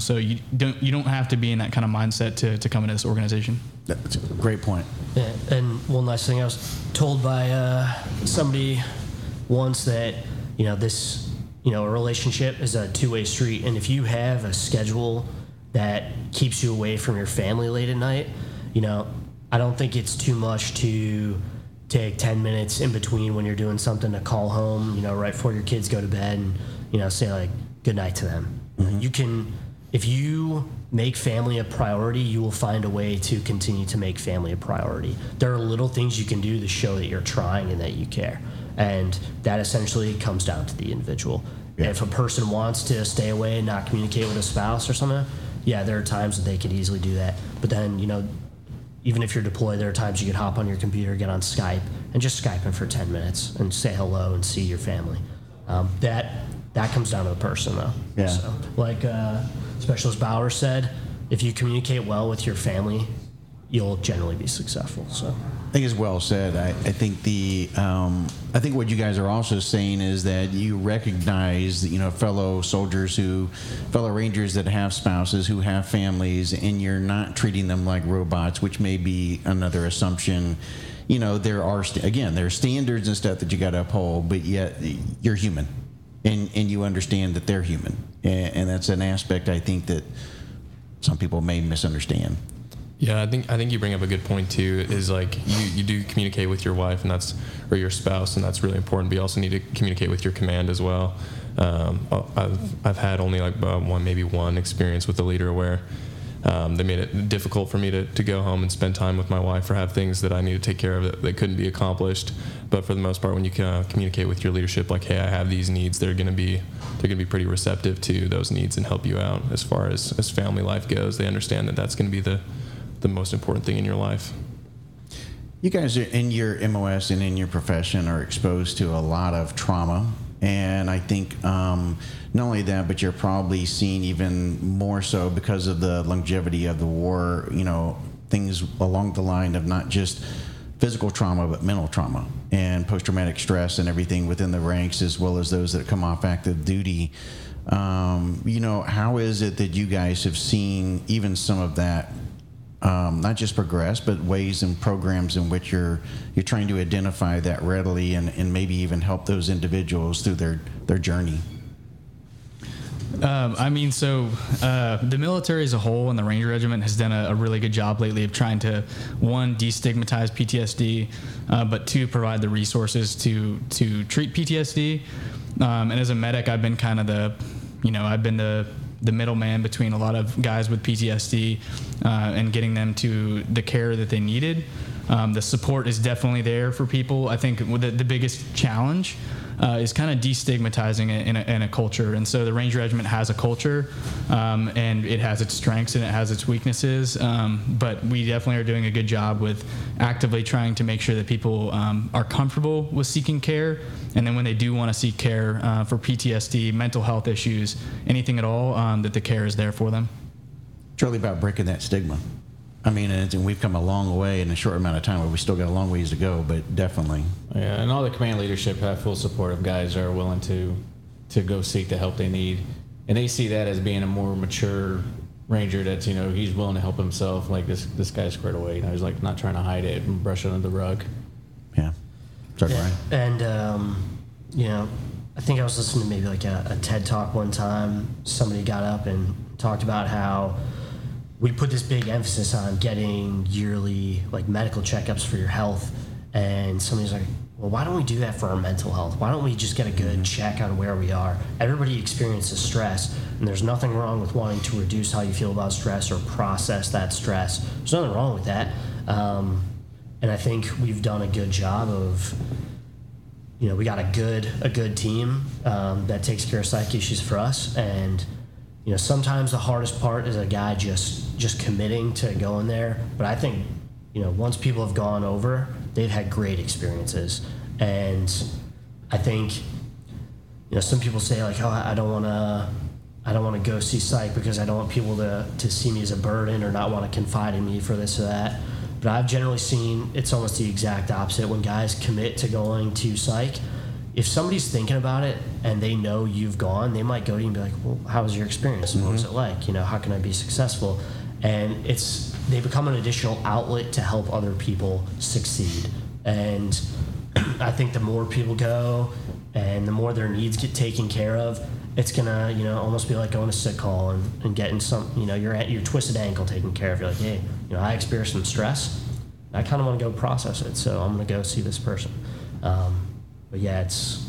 So you don't you don't have to be in that kind of mindset to, to come into this organization. That's a great point. Yeah, and one last thing, I was told by uh, somebody once that you know this you know a relationship is a two way street, and if you have a schedule that keeps you away from your family late at night, you know, I don't think it's too much to take 10 minutes in between when you're doing something to call home, you know, right before your kids go to bed and, you know, say like good night to them. Mm-hmm. You can, if you make family a priority, you will find a way to continue to make family a priority. There are little things you can do to show that you're trying and that you care. And that essentially comes down to the individual. Yeah. If a person wants to stay away and not communicate with a spouse or something, yeah, there are times that they could easily do that. But then, you know, even if you're deployed, there are times you could hop on your computer, get on Skype, and just Skype in for 10 minutes and say hello and see your family. Um, that that comes down to the person, though. Yeah. So, like uh, Specialist Bowers said, if you communicate well with your family, you'll generally be successful. So. Think it's well said. I, I think the um, I think what you guys are also saying is that you recognize you know fellow soldiers who fellow rangers that have spouses who have families and you're not treating them like robots, which may be another assumption. You know there are again there are standards and stuff that you got to uphold, but yet you're human, and and you understand that they're human, and, and that's an aspect I think that some people may misunderstand. Yeah, I think I think you bring up a good point too. Is like you, you do communicate with your wife and that's or your spouse and that's really important. But you also need to communicate with your command as well. Um, I've I've had only like uh, one maybe one experience with a leader where um, they made it difficult for me to, to go home and spend time with my wife or have things that I need to take care of that, that couldn't be accomplished. But for the most part, when you uh, communicate with your leadership, like, hey, I have these needs, they're going to be they're going to be pretty receptive to those needs and help you out as far as as family life goes. They understand that that's going to be the the most important thing in your life. You guys are in your MOS and in your profession are exposed to a lot of trauma And I think um, not only that, but you're probably seeing even more so because of the longevity of the war, you know, things along the line of not just physical trauma, but mental trauma and post traumatic stress and everything within the ranks, as well as those that come off active duty. Um, you know, how is it that you guys have seen even some of that um, not just progress, but ways and programs in which you're you're trying to identify that readily and, and maybe even help those individuals through their their journey. Um, I mean, so uh, the military as a whole and the Ranger Regiment has done a, a really good job lately of trying to one destigmatize PTSD, uh, but two provide the resources to to treat PTSD. Um, and as a medic, I've been kind of the, you know, I've been the the middleman between a lot of guys with PTSD uh, and getting them to the care that they needed. Um, the support is definitely there for people. I think the, the biggest challenge uh, is kind of destigmatizing it in a, in a, culture. And so the Ranger Regiment has a culture, um, and it has its strengths and it has its weaknesses. Um, but we definitely are doing a good job with actively trying to make sure that people um, are comfortable with seeking care. And then when they do want to seek care uh, for PTSD, mental health issues, anything at all, um, that the care is there for them. It's really about breaking that stigma. I mean, and, and, we've come a long way in a short amount of time, but we still got a long ways to go. But definitely, yeah. And all the command leadership have full support of guys that are willing to to go seek the help they need, and they see that as being a more mature ranger. That's you know he's willing to help himself. Like this this guy's squared away. You know, he's like not trying to hide it and brush it under the rug. Yeah. Sorry, yeah. And um, you know, I think I was listening to maybe like a, a TED talk one time. Somebody got up and talked about how we put this big emphasis on getting yearly like medical checkups for your health. And somebody's like well why don't we do that for our mental health? Why don't we just get a good check on where we are? Everybody experiences stress and there's nothing wrong with wanting to reduce how you feel about stress or process that stress. There's nothing wrong with that. Um, and i think we've done a good job of you know we got a good a good team um, that takes care of psych issues for us. And you know, sometimes the hardest part is a guy just just committing to going there. But I think, you know, once people have gone over, they've had great experiences, and I think, you know, some people say like, oh, I don't want to. I don't want to go see psych because I don't want people to, to see me as a burden or not want to confide in me for this or that. But I've generally seen it's almost the exact opposite. When guys commit to going to psych, if somebody's thinking about it and they know you've gone, they might go to you and be like, "Well, how was your experience? Mm-hmm. What was mm-hmm. it like? You know, how can I be successful?" And it's they become an additional outlet to help other people succeed. And I think the more people go and the more their needs get taken care of, it's gonna you know almost be like going to sick call and, and getting some you know your your twisted ankle taken care of. You're like, hey, you know, I experienced some stress. I kind of want to go process it, so I'm gonna go see this person. Um, but yeah, it's.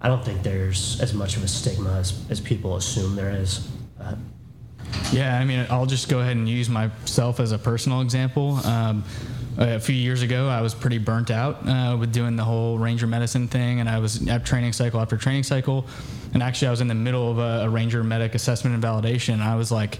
I don't think there's as much of a stigma as, as people assume there is. Uh, yeah, I mean, I'll just go ahead and use myself as a personal example. Um, a few years ago, I was pretty burnt out uh, with doing the whole ranger medicine thing, and I was at training cycle after training cycle. And actually, I was in the middle of a, a ranger medic assessment and validation. And I was like,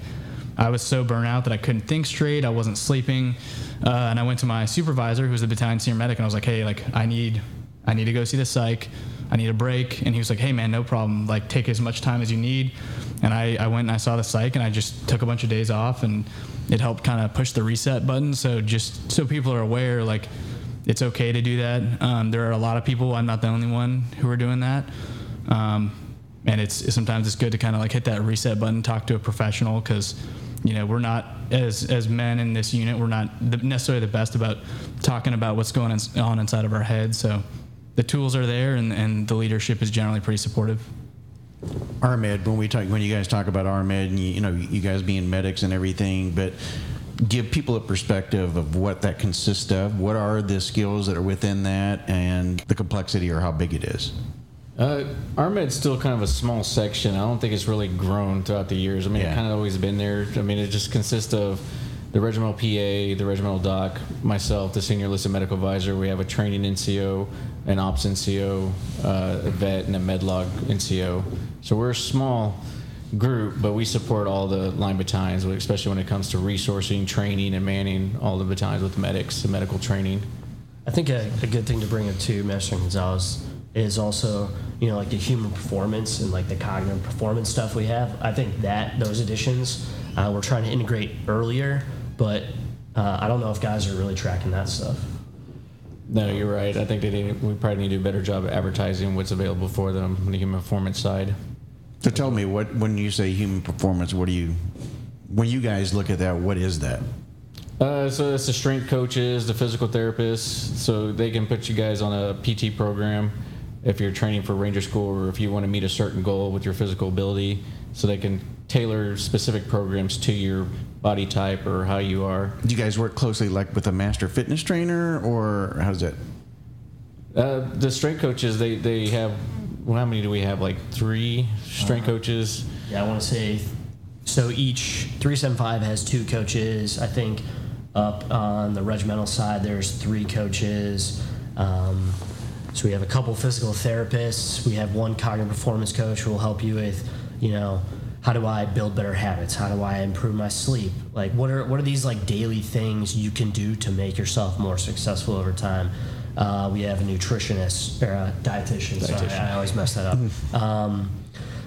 I was so burnt out that I couldn't think straight. I wasn't sleeping, uh, and I went to my supervisor, who was the battalion senior medic, and I was like, "Hey, like, I need I need to go see the psych. I need a break. And he was like, hey, man, no problem. Like, take as much time as you need. And I, I went and I saw the psych and I just took a bunch of days off and it helped kind of push the reset button. So just so people are aware, like, it's okay to do that. Um, there are a lot of people, I'm not the only one who are doing that. Um, and it's sometimes it's good to kind of like hit that reset button, talk to a professional because you know we're not as as men in this unit we're not necessarily the best about talking about what's going on inside of our heads. So the tools are there and, and the leadership is generally pretty supportive. RMed, when we talk, when you guys talk about RMed, and you, you know, you guys being medics and everything, but give people a perspective of what that consists of. What are the skills that are within that, and the complexity or how big it is? Uh, RMed's still kind of a small section. I don't think it's really grown throughout the years. I mean, yeah. it kind of always been there. I mean, it just consists of the regimental PA, the regimental doc, myself, the senior enlisted medical advisor. We have a training NCO, an ops NCO, uh, a vet, and a medlog NCO. So we're a small group, but we support all the line battalions, especially when it comes to resourcing, training, and manning all the battalions with medics and medical training. I think a, a good thing to bring up too, Master Gonzalez, is also you know like the human performance and like the cognitive performance stuff we have. I think that those additions uh, we're trying to integrate earlier, but uh, I don't know if guys are really tracking that stuff. No, you're right. I think they need, we probably need to do a better job of advertising what's available for them on the human performance side. So tell me, what when you say human performance, what do you, when you guys look at that, what is that? Uh, so it's the strength coaches, the physical therapists, so they can put you guys on a PT program if you're training for ranger school or if you want to meet a certain goal with your physical ability. So they can tailor specific programs to your body type or how you are. Do you guys work closely like with a master fitness trainer, or how's that? Uh, the strength coaches, they, they have, well, how many do we have? Like three strength coaches? Yeah, I want to say so each 375 has two coaches. I think up on the regimental side, there's three coaches. Um, so we have a couple physical therapists. We have one cognitive performance coach who will help you with, you know, how do I build better habits? How do I improve my sleep? Like, what are what are these like daily things you can do to make yourself more successful over time? Uh, we have a nutritionist or a dietitian. Sorry, I always mess that up. Um,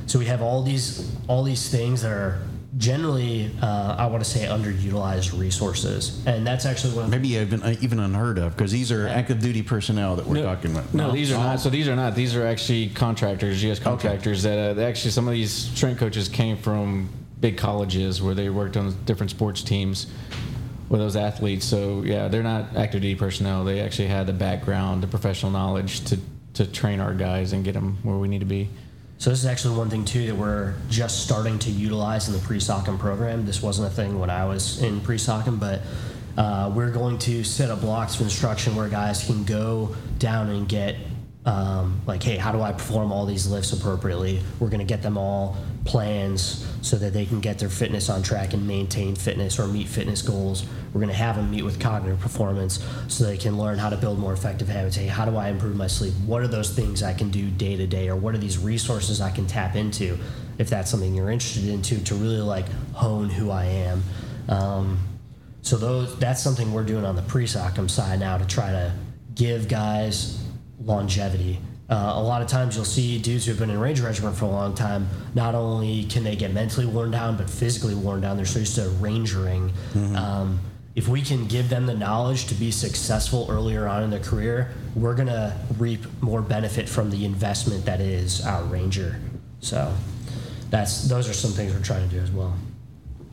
so we have all these all these things that are generally, uh, I want to say, underutilized resources, and that's actually one of Maybe even uh, even unheard of because these are active duty personnel that we're talking about. No, these are not. So these are not. These are actually contractors, U.S. contractors. That uh, actually some of these strength coaches came from big colleges where they worked on different sports teams with those athletes. So yeah, they're not active duty personnel. They actually had the background, the professional knowledge to to train our guys and get them where we need to be. So this is actually one thing too that we're just starting to utilize in the pre-SOCM program. This wasn't a thing when I was in pre-SOCM, but uh, we're going to set up blocks of instruction where guys can go down and get um, like, hey, how do I perform all these lifts appropriately? We're going to get them all plans so that they can get their fitness on track and maintain fitness or meet fitness goals. We're going to have them meet with cognitive performance so they can learn how to build more effective habits. Hey, how do I improve my sleep? What are those things I can do day to day, or what are these resources I can tap into if that's something you're interested into to really like hone who I am. Um, so those that's something we're doing on the pre-SOCM side now to try to give guys longevity. Uh, a lot of times you'll see dudes who've been in Ranger Regiment for a long time. Not only can they get mentally worn down, but physically worn down. They're so used to rangering. Um, if we can give them the knowledge to be successful earlier on in their career, we're gonna reap more benefit from the investment that is our Ranger. So that's those are some things we're trying to do as well.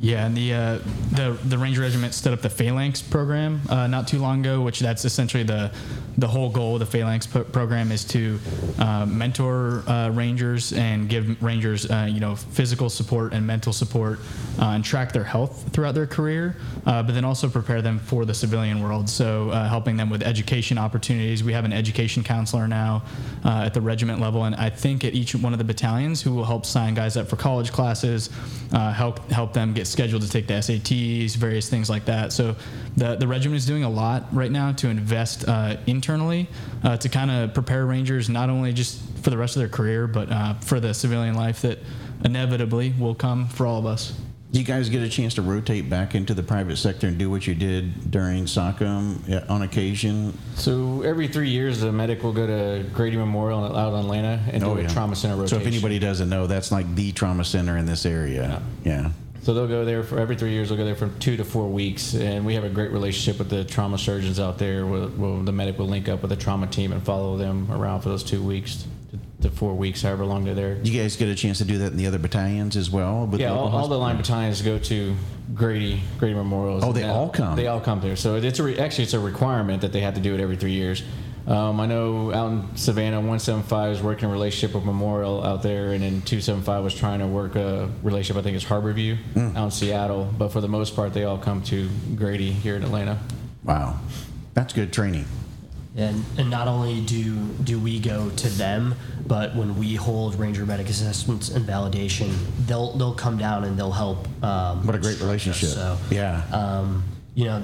Yeah, and the uh, the the Ranger Regiment stood up the Phalanx program uh, not too long ago, which that's essentially the the whole goal of the Phalanx p- program is to uh, mentor uh, Rangers and give Rangers uh, you know physical support and mental support uh, and track their health throughout their career, but then also prepare them for the civilian world. So helping them with education opportunities. We have an education counselor now at the regiment level, and I think at each one of the battalions who will help sign guys up for college classes, help help them get scheduled to take the SATs, various things like that. So the the regiment is doing a lot right now to invest uh, internally uh, to kind of prepare Rangers not only just for the rest of their career, but uh, for the civilian life that inevitably will come for all of us. Do you guys get a chance to rotate back into the private sector and do what you did during SOCM on occasion? So every three years, the medic will go to Grady Memorial out on Atlanta and do a trauma center rotation. Oh, So if anybody doesn't know, that's like the trauma center in this area. Yeah. So they'll go there for every three years. They'll go there for two to four weeks, and we have a great relationship with the trauma surgeons out there. Where, where the medic will link up with the trauma team and follow them around for those two weeks to, to four weeks, however long they're there. You guys get a chance to do that in the other battalions as well? with Yeah, all, all the line battalions go to Grady Grady Memorials. Oh, they all come? They all come there. So it's a re- actually it's a requirement that they have to do it every three years. Um, I know out in Savannah, 175 is working a relationship with Memorial out there, and then 275 was trying to work a relationship. I think it's Harborview Hmm. out in Seattle. But for the most part, they all come to Grady here in Atlanta. Wow. That's good training. And, and not only do do we go to them, but when we hold Ranger Medic assessments and validation, they'll they'll come down and they'll help. Um, What a great relationship. So Yeah. um, you know,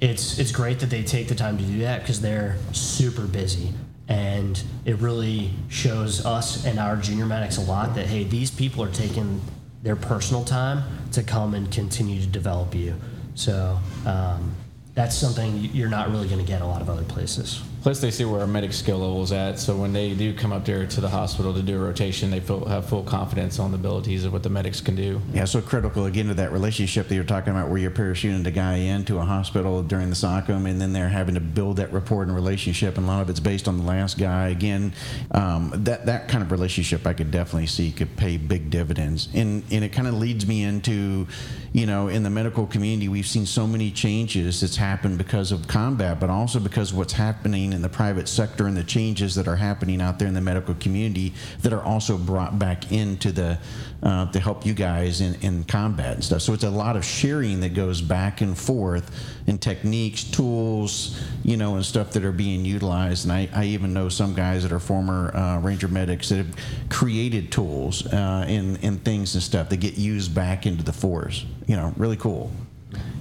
it's it's great that they take the time to do that because they're super busy, and it really shows us and our junior medics a lot that hey, these people are taking their personal time to come and continue to develop you. So um, that's something you're not really going to get a lot of other places. Plus, they see where our medic skill level is at. So when they do come up there to the hospital to do a rotation, they feel, have full confidence on the abilities of what the medics can do. Yeah, so critical again to that relationship that you're talking about, where you're parachuting the guy into a hospital during the SOCM, and then they're having to build that rapport and relationship, and a lot of it's based on the last guy. Again, um, that that kind of relationship, I could definitely see could pay big dividends, and and it kind of leads me into, you know, in the medical community, we've seen so many changes that's happened because of combat, but also because of what's happening in the private sector and the changes that are happening out there in the medical community that are also brought back into the uh, to help you guys in, in combat and stuff. So it's a lot of sharing that goes back and forth in techniques, tools, you know, and stuff that are being utilized. And I, I even know some guys that are former uh, Ranger medics that have created tools uh, and, and things and stuff that get used back into the force. You know, really cool.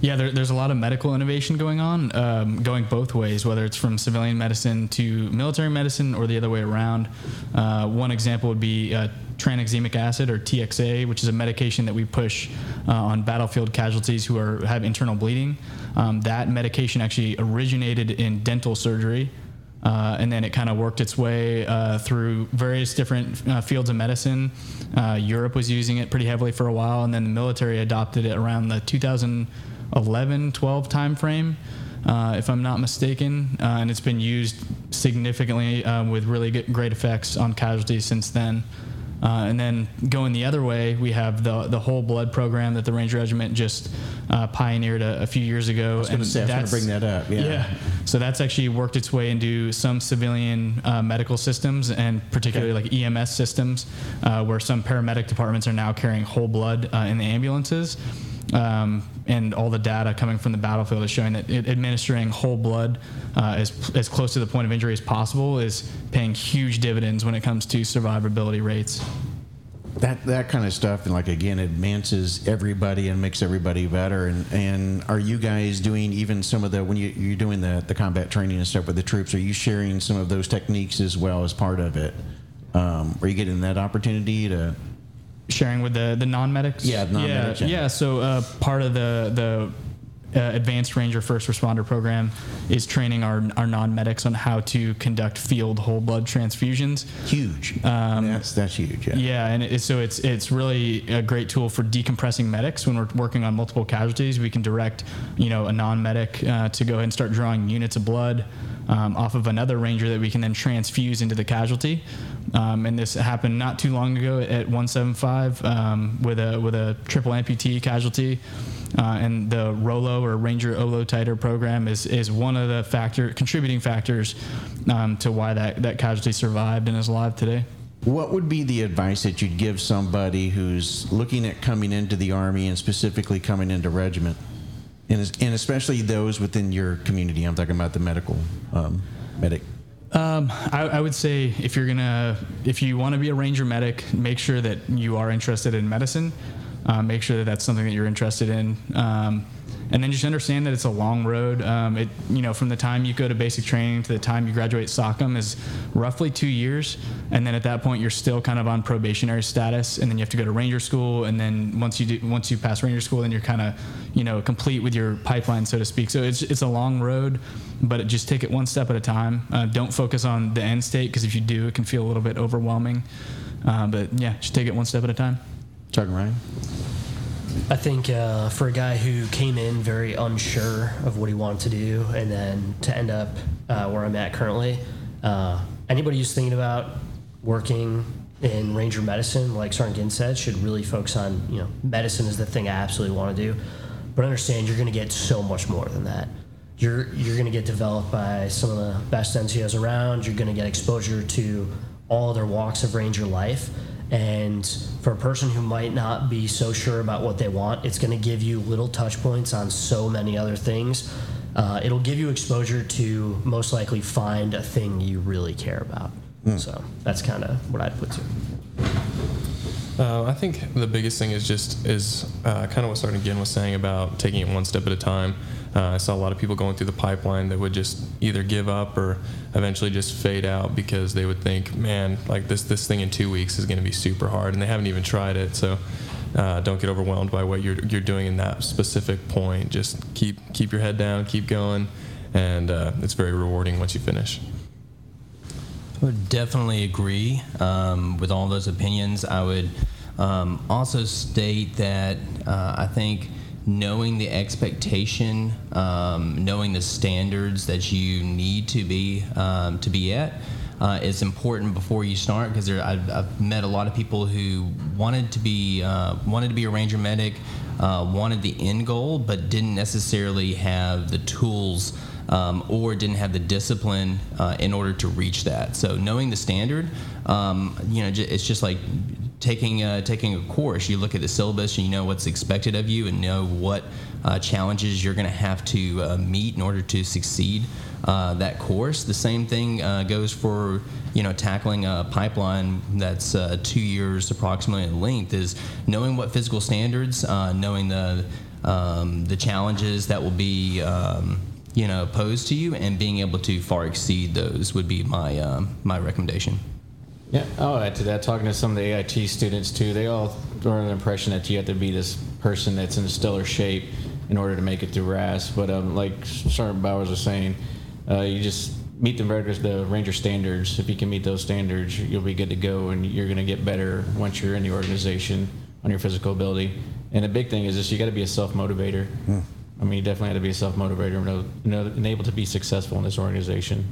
Yeah, there, there's a lot of medical innovation going on, um, going both ways, whether it's from civilian medicine to military medicine or the other way around. Uh, one example would be uh, tranexamic acid or TXA, which is a medication that we push uh, on battlefield casualties who are have internal bleeding. Um, that medication actually originated in dental surgery. Uh, and then it kind of worked its way uh, through various different uh, fields of medicine. Uh, Europe was using it pretty heavily for a while, and then the military adopted it around the 2011 12 timeframe, uh, if I'm not mistaken. Uh, and it's been used significantly with really good, great effects on casualties since then. Uh, and then going the other way, we have the the whole blood program that the Ranger Regiment just uh, pioneered a, a, few years ago. I was going to say, I was going to bring that up. Yeah. yeah. So that's actually worked its way into some civilian uh, medical systems, and particularly okay. like EMS systems, uh, where some paramedic departments are now carrying whole blood uh, in the ambulances. Um, and all the data coming from the battlefield is showing that it, administering whole blood uh, as, as close to the point of injury as possible is paying huge dividends when it comes to survivability rates. That that kind of stuff, and like again, advances everybody and makes everybody better. And and are you guys doing even some of the when you you're doing the the combat training and stuff with the troops? Are you sharing some of those techniques as well as part of it? Um, are you getting that opportunity to sharing with the the non medics. Yeah, non-medics. Yeah, yeah. So uh, part of the the uh, Advanced Ranger First Responder Program is training our, our non medics on how to conduct field whole blood transfusions. Huge. Um, that's that's huge. Yeah. Yeah, and it, so it's it's really a great tool for decompressing medics when we're working on multiple casualties. We can direct you know a non medic uh, to go ahead and start drawing units of blood um, off of another ranger that we can then transfuse into the casualty. Um, and this happened not too long ago at 175 um, with a with a triple amputee casualty. Uh, and the Rolo or Ranger O-low titer program is, is one of the factor contributing factors um, to why that, that casualty survived and is alive today. What would be the advice that you'd give somebody who's looking at coming into the Army and specifically coming into regiment? And, and especially those within your community. I'm talking about the medical um, medic. Um, I, I, would say if you're gonna, if you want to be a ranger medic, make sure that you are interested in medicine. Uh, make sure that that's something that you're interested in. Um, and then just understand that it's a long road. Um, it, you know, from the time you go to basic training to the time you graduate SOCM is roughly two years, and then at that point you're still kind of on probationary status, and then you have to go to Ranger School, and then once you do, once you pass Ranger School, then you're kind of, you know, complete with your pipeline, so to speak. So it's it's a long road, but just take it one step at a time. Uh, don't focus on the end state because if you do, it can feel a little bit overwhelming. Uh, but yeah, just take it one step at a time. Chuck Ryan. I think uh, for a guy who came in very unsure of what he wanted to do, and then to end up uh, where I'm at currently, uh, anybody who's thinking about working in ranger medicine, like Ginn said, should really focus on you know medicine is the thing I absolutely want to do, but understand you're going to get so much more than that. You're you're going to get developed by some of the best NCOs around. You're going to get exposure to all other walks of ranger life and for a person who might not be so sure about what they want, it's going to give you little touch points on so many other things. Uh, it'll give you exposure to most likely find a thing you really care about. Mm. So that's kind of what I'd put to. Uh, I think the biggest thing is just is uh, kind of what Sergeant Ginn was saying about taking it one step at a time. Uh, I saw a lot of people going through the pipeline that would just either give up or eventually just fade out because they would think, man, like this this thing in two weeks is going to be super hard, and they haven't even tried it. So uh, don't get overwhelmed by what you're you're doing in that specific point. Just keep keep your head down, keep going, and uh, it's very rewarding once you finish. I would definitely agree um, with all those opinions. I would um, also state that uh, I think knowing the expectation, um, knowing the standards that you need to be um, to be at. Uh, is important before you start because I've, I've, met a lot of people who wanted to be uh, wanted to be a ranger medic, uh, wanted the end goal, but didn't necessarily have the tools um, or didn't have the discipline uh, in order to reach that. So knowing the standard, um, you know, it's just like taking uh, taking a course. You look at the syllabus, and you know what's expected of you, and know what uh, challenges you're going to have to uh, meet in order to succeed uh, that course. The same thing uh, goes for you know tackling a pipeline that's two years approximately in length. Is knowing what physical standards, knowing the um, the challenges that will be um, you know posed to you and being able to far exceed those would be my my recommendation. Yeah, I'll add to that. Talking to some of the AIT students too, they all are under the impression that you have to be this person that's in stellar shape in order to make it through RASP. But um, like Sergeant Bowers was saying, uh, you just meet the the Ranger standards. If you can meet those standards, you'll be good to go, and you're going to get better once you're in the organization on your physical ability. And the big thing is this: you got to be a self motivator. Hmm. I mean, you definitely have to be a self motivator and able to be successful in this organization.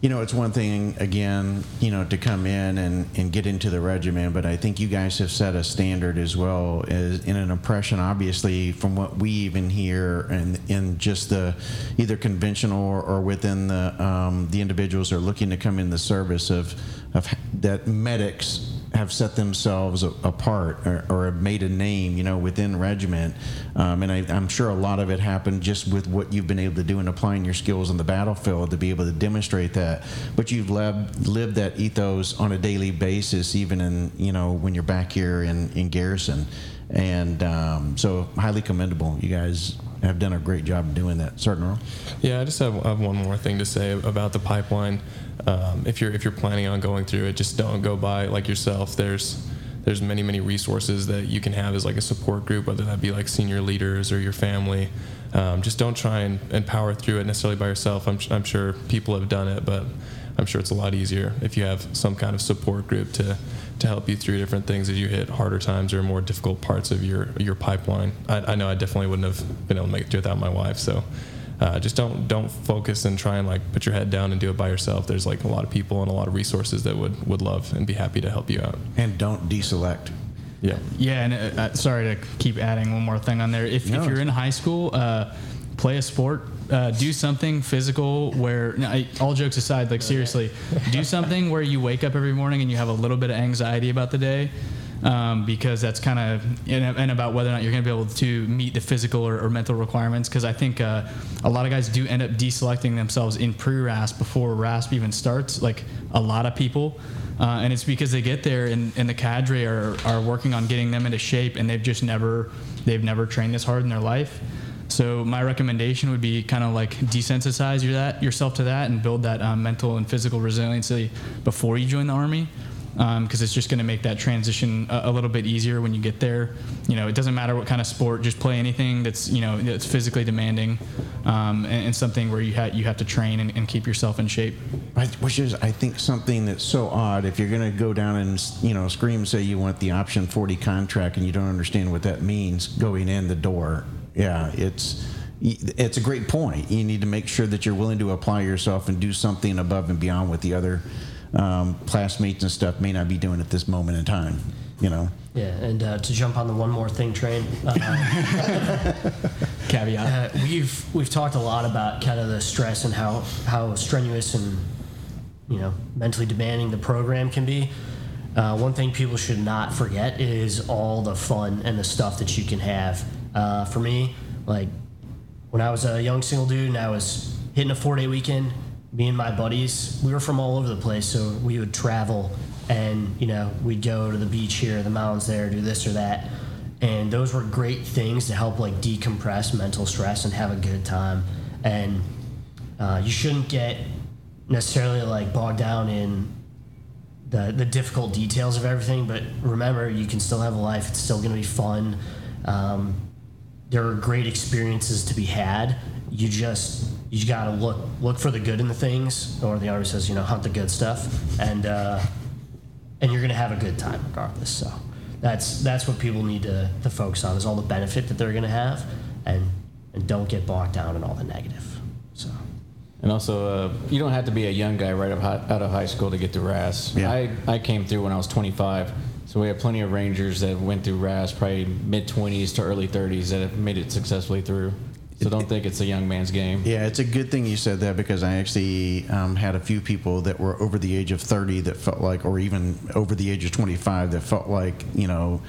You know, it's one thing, again, you know, to come in and, and get into the regimen, but I think you guys have set a standard as well as in an impression, obviously, from what we even hear and in just the either conventional or, or within the um, the individuals are looking to come in the service of, of that medics have set themselves apart or, or, made a name, you know, within regiment. Um, and I, am sure a lot of it happened just with what you've been able to do and applying your skills on the battlefield to be able to demonstrate that. But you've lived, lived that ethos on a daily basis, even in, you know, when you're back here in, in garrison. And um, so highly commendable. You guys have done a great job doing that. Sergeant Yeah, I just have, have one more thing to say about the pipeline um, if you're if you're planning on going through it, just don't go by like yourself. There's there's many many resources that you can have as like a support group, whether that be like senior leaders or your family. Um, just don't try and, and power through it necessarily by yourself. I'm, I'm sure people have done it, but I'm sure it's a lot easier if you have some kind of support group to to help you through different things as you hit harder times or more difficult parts of your your pipeline. I, I know I definitely wouldn't have been able to make it through without my wife, so uh, just don't don't focus and try and like put your head down and do it by yourself. There's like a lot of people and a lot of resources that would would love and be happy to help you out. And don't deselect. Yeah. Yeah, and uh, uh sorry to keep adding one more thing on there. If, no. if you're in high school, uh, play a sport. Uh, do something physical where, I, all jokes aside, like seriously, do something where you wake up every morning and you have a little bit of anxiety about the day um, because that's kind of and, about whether or not you're going to be able to meet the physical or, or mental requirements. Because I think uh, a lot of guys do end up deselecting themselves in pre-RASP before RASP even starts. Like a lot of people. Uh, and it's because they get there and, and the cadre are, are working on getting them into shape and they've just never they've never trained this hard in their life so my recommendation would be kind of like desensitize your that, yourself to that and build that um, mental and physical resiliency before you join the army because um, it's just going to make that transition a, a, little bit easier when you get there. You know, it doesn't matter what kind of sport, just play anything that's you know that's physically demanding, um, and, and, something where you ha- you have to train and, and keep yourself in shape. Which is, I think, something that's so odd. If you're going to go down and you know scream, say you want the option 40 contract, and you don't understand what that means going in the door, yeah, it's it's a great point. You need to make sure that you're willing to apply yourself and do something above and beyond what the other um, classmates and stuff may not be doing at this moment in time. You know. Yeah, and uh, to jump on the one more thing train. Uh, Caveat. Uh, we've we've talked a lot about kind of the stress and how how strenuous and you know mentally demanding the program can be. Uh, one thing people should not forget is all the fun and the stuff that you can have. Uh, for me, like when I was a young single dude and I was hitting a four day weekend, me and my buddies, we were from all over the place, so we would travel and, you know, we'd go to the beach here, the mountains there, do this or that. And those were great things to help like decompress mental stress and have a good time. And uh, you shouldn't get necessarily like bogged down in the, the difficult details of everything, but remember, you can still have a life. It's still going to be fun. Um, there are great experiences to be had. You just you got to look look for the good in the things, or the army says, you know, hunt the good stuff, and uh, and you're gonna have a good time regardless. So that's that's what people need to, to focus on is all the benefit that they're gonna have, and and don't get bogged down in all the negative. So. And also, uh, you don't have to be a young guy right out out of high school to get to RASP. Yeah. I, I came through when I was 25. So we have plenty of Rangers that went through RASP, probably mid 20s to early 30s, that have made it successfully through. So don't think it's a young man's game. Yeah, it's a good thing you said that because I actually um, had a few people that were over the age of 30 that felt like, or even over the age of 25 that felt like, you know,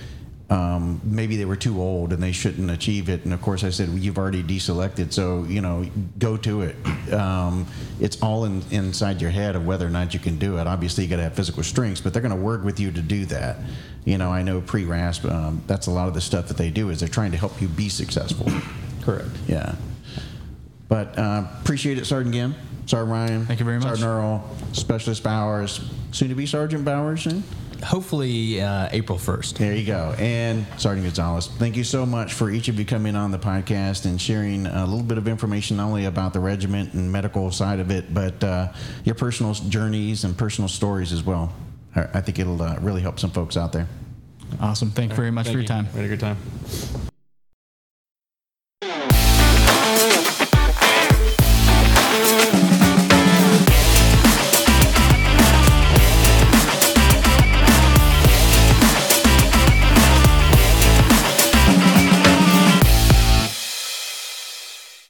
um, maybe they were too old and they shouldn't achieve it. And of course, I said, well, you've already deselected, so, you know, go to it. Um, it's all in, inside your head of whether or not you can do it. Obviously, you got to have physical strengths, but they're going to work with you to do that. You know, I know pre RASP, um, that's a lot of the stuff that they do is they're trying to help you be successful. Correct. Yeah. But uh, appreciate it, Sergeant Ginn, Sergeant Ryan. Thank you very much. Sergeant Earl, Specialist Bowers, soon to be Sergeant Bowers soon. Hopefully, uh, April 1st. There you go. And Sergeant Gonzalez, thank you so much for each of you coming on the podcast and sharing a little bit of information not only about the regiment and medical side of it, but uh, your personal journeys and personal stories as well. I I think it'll uh, really help some folks out there. Awesome. Thank you very much Thank for your you. time. We had a good time.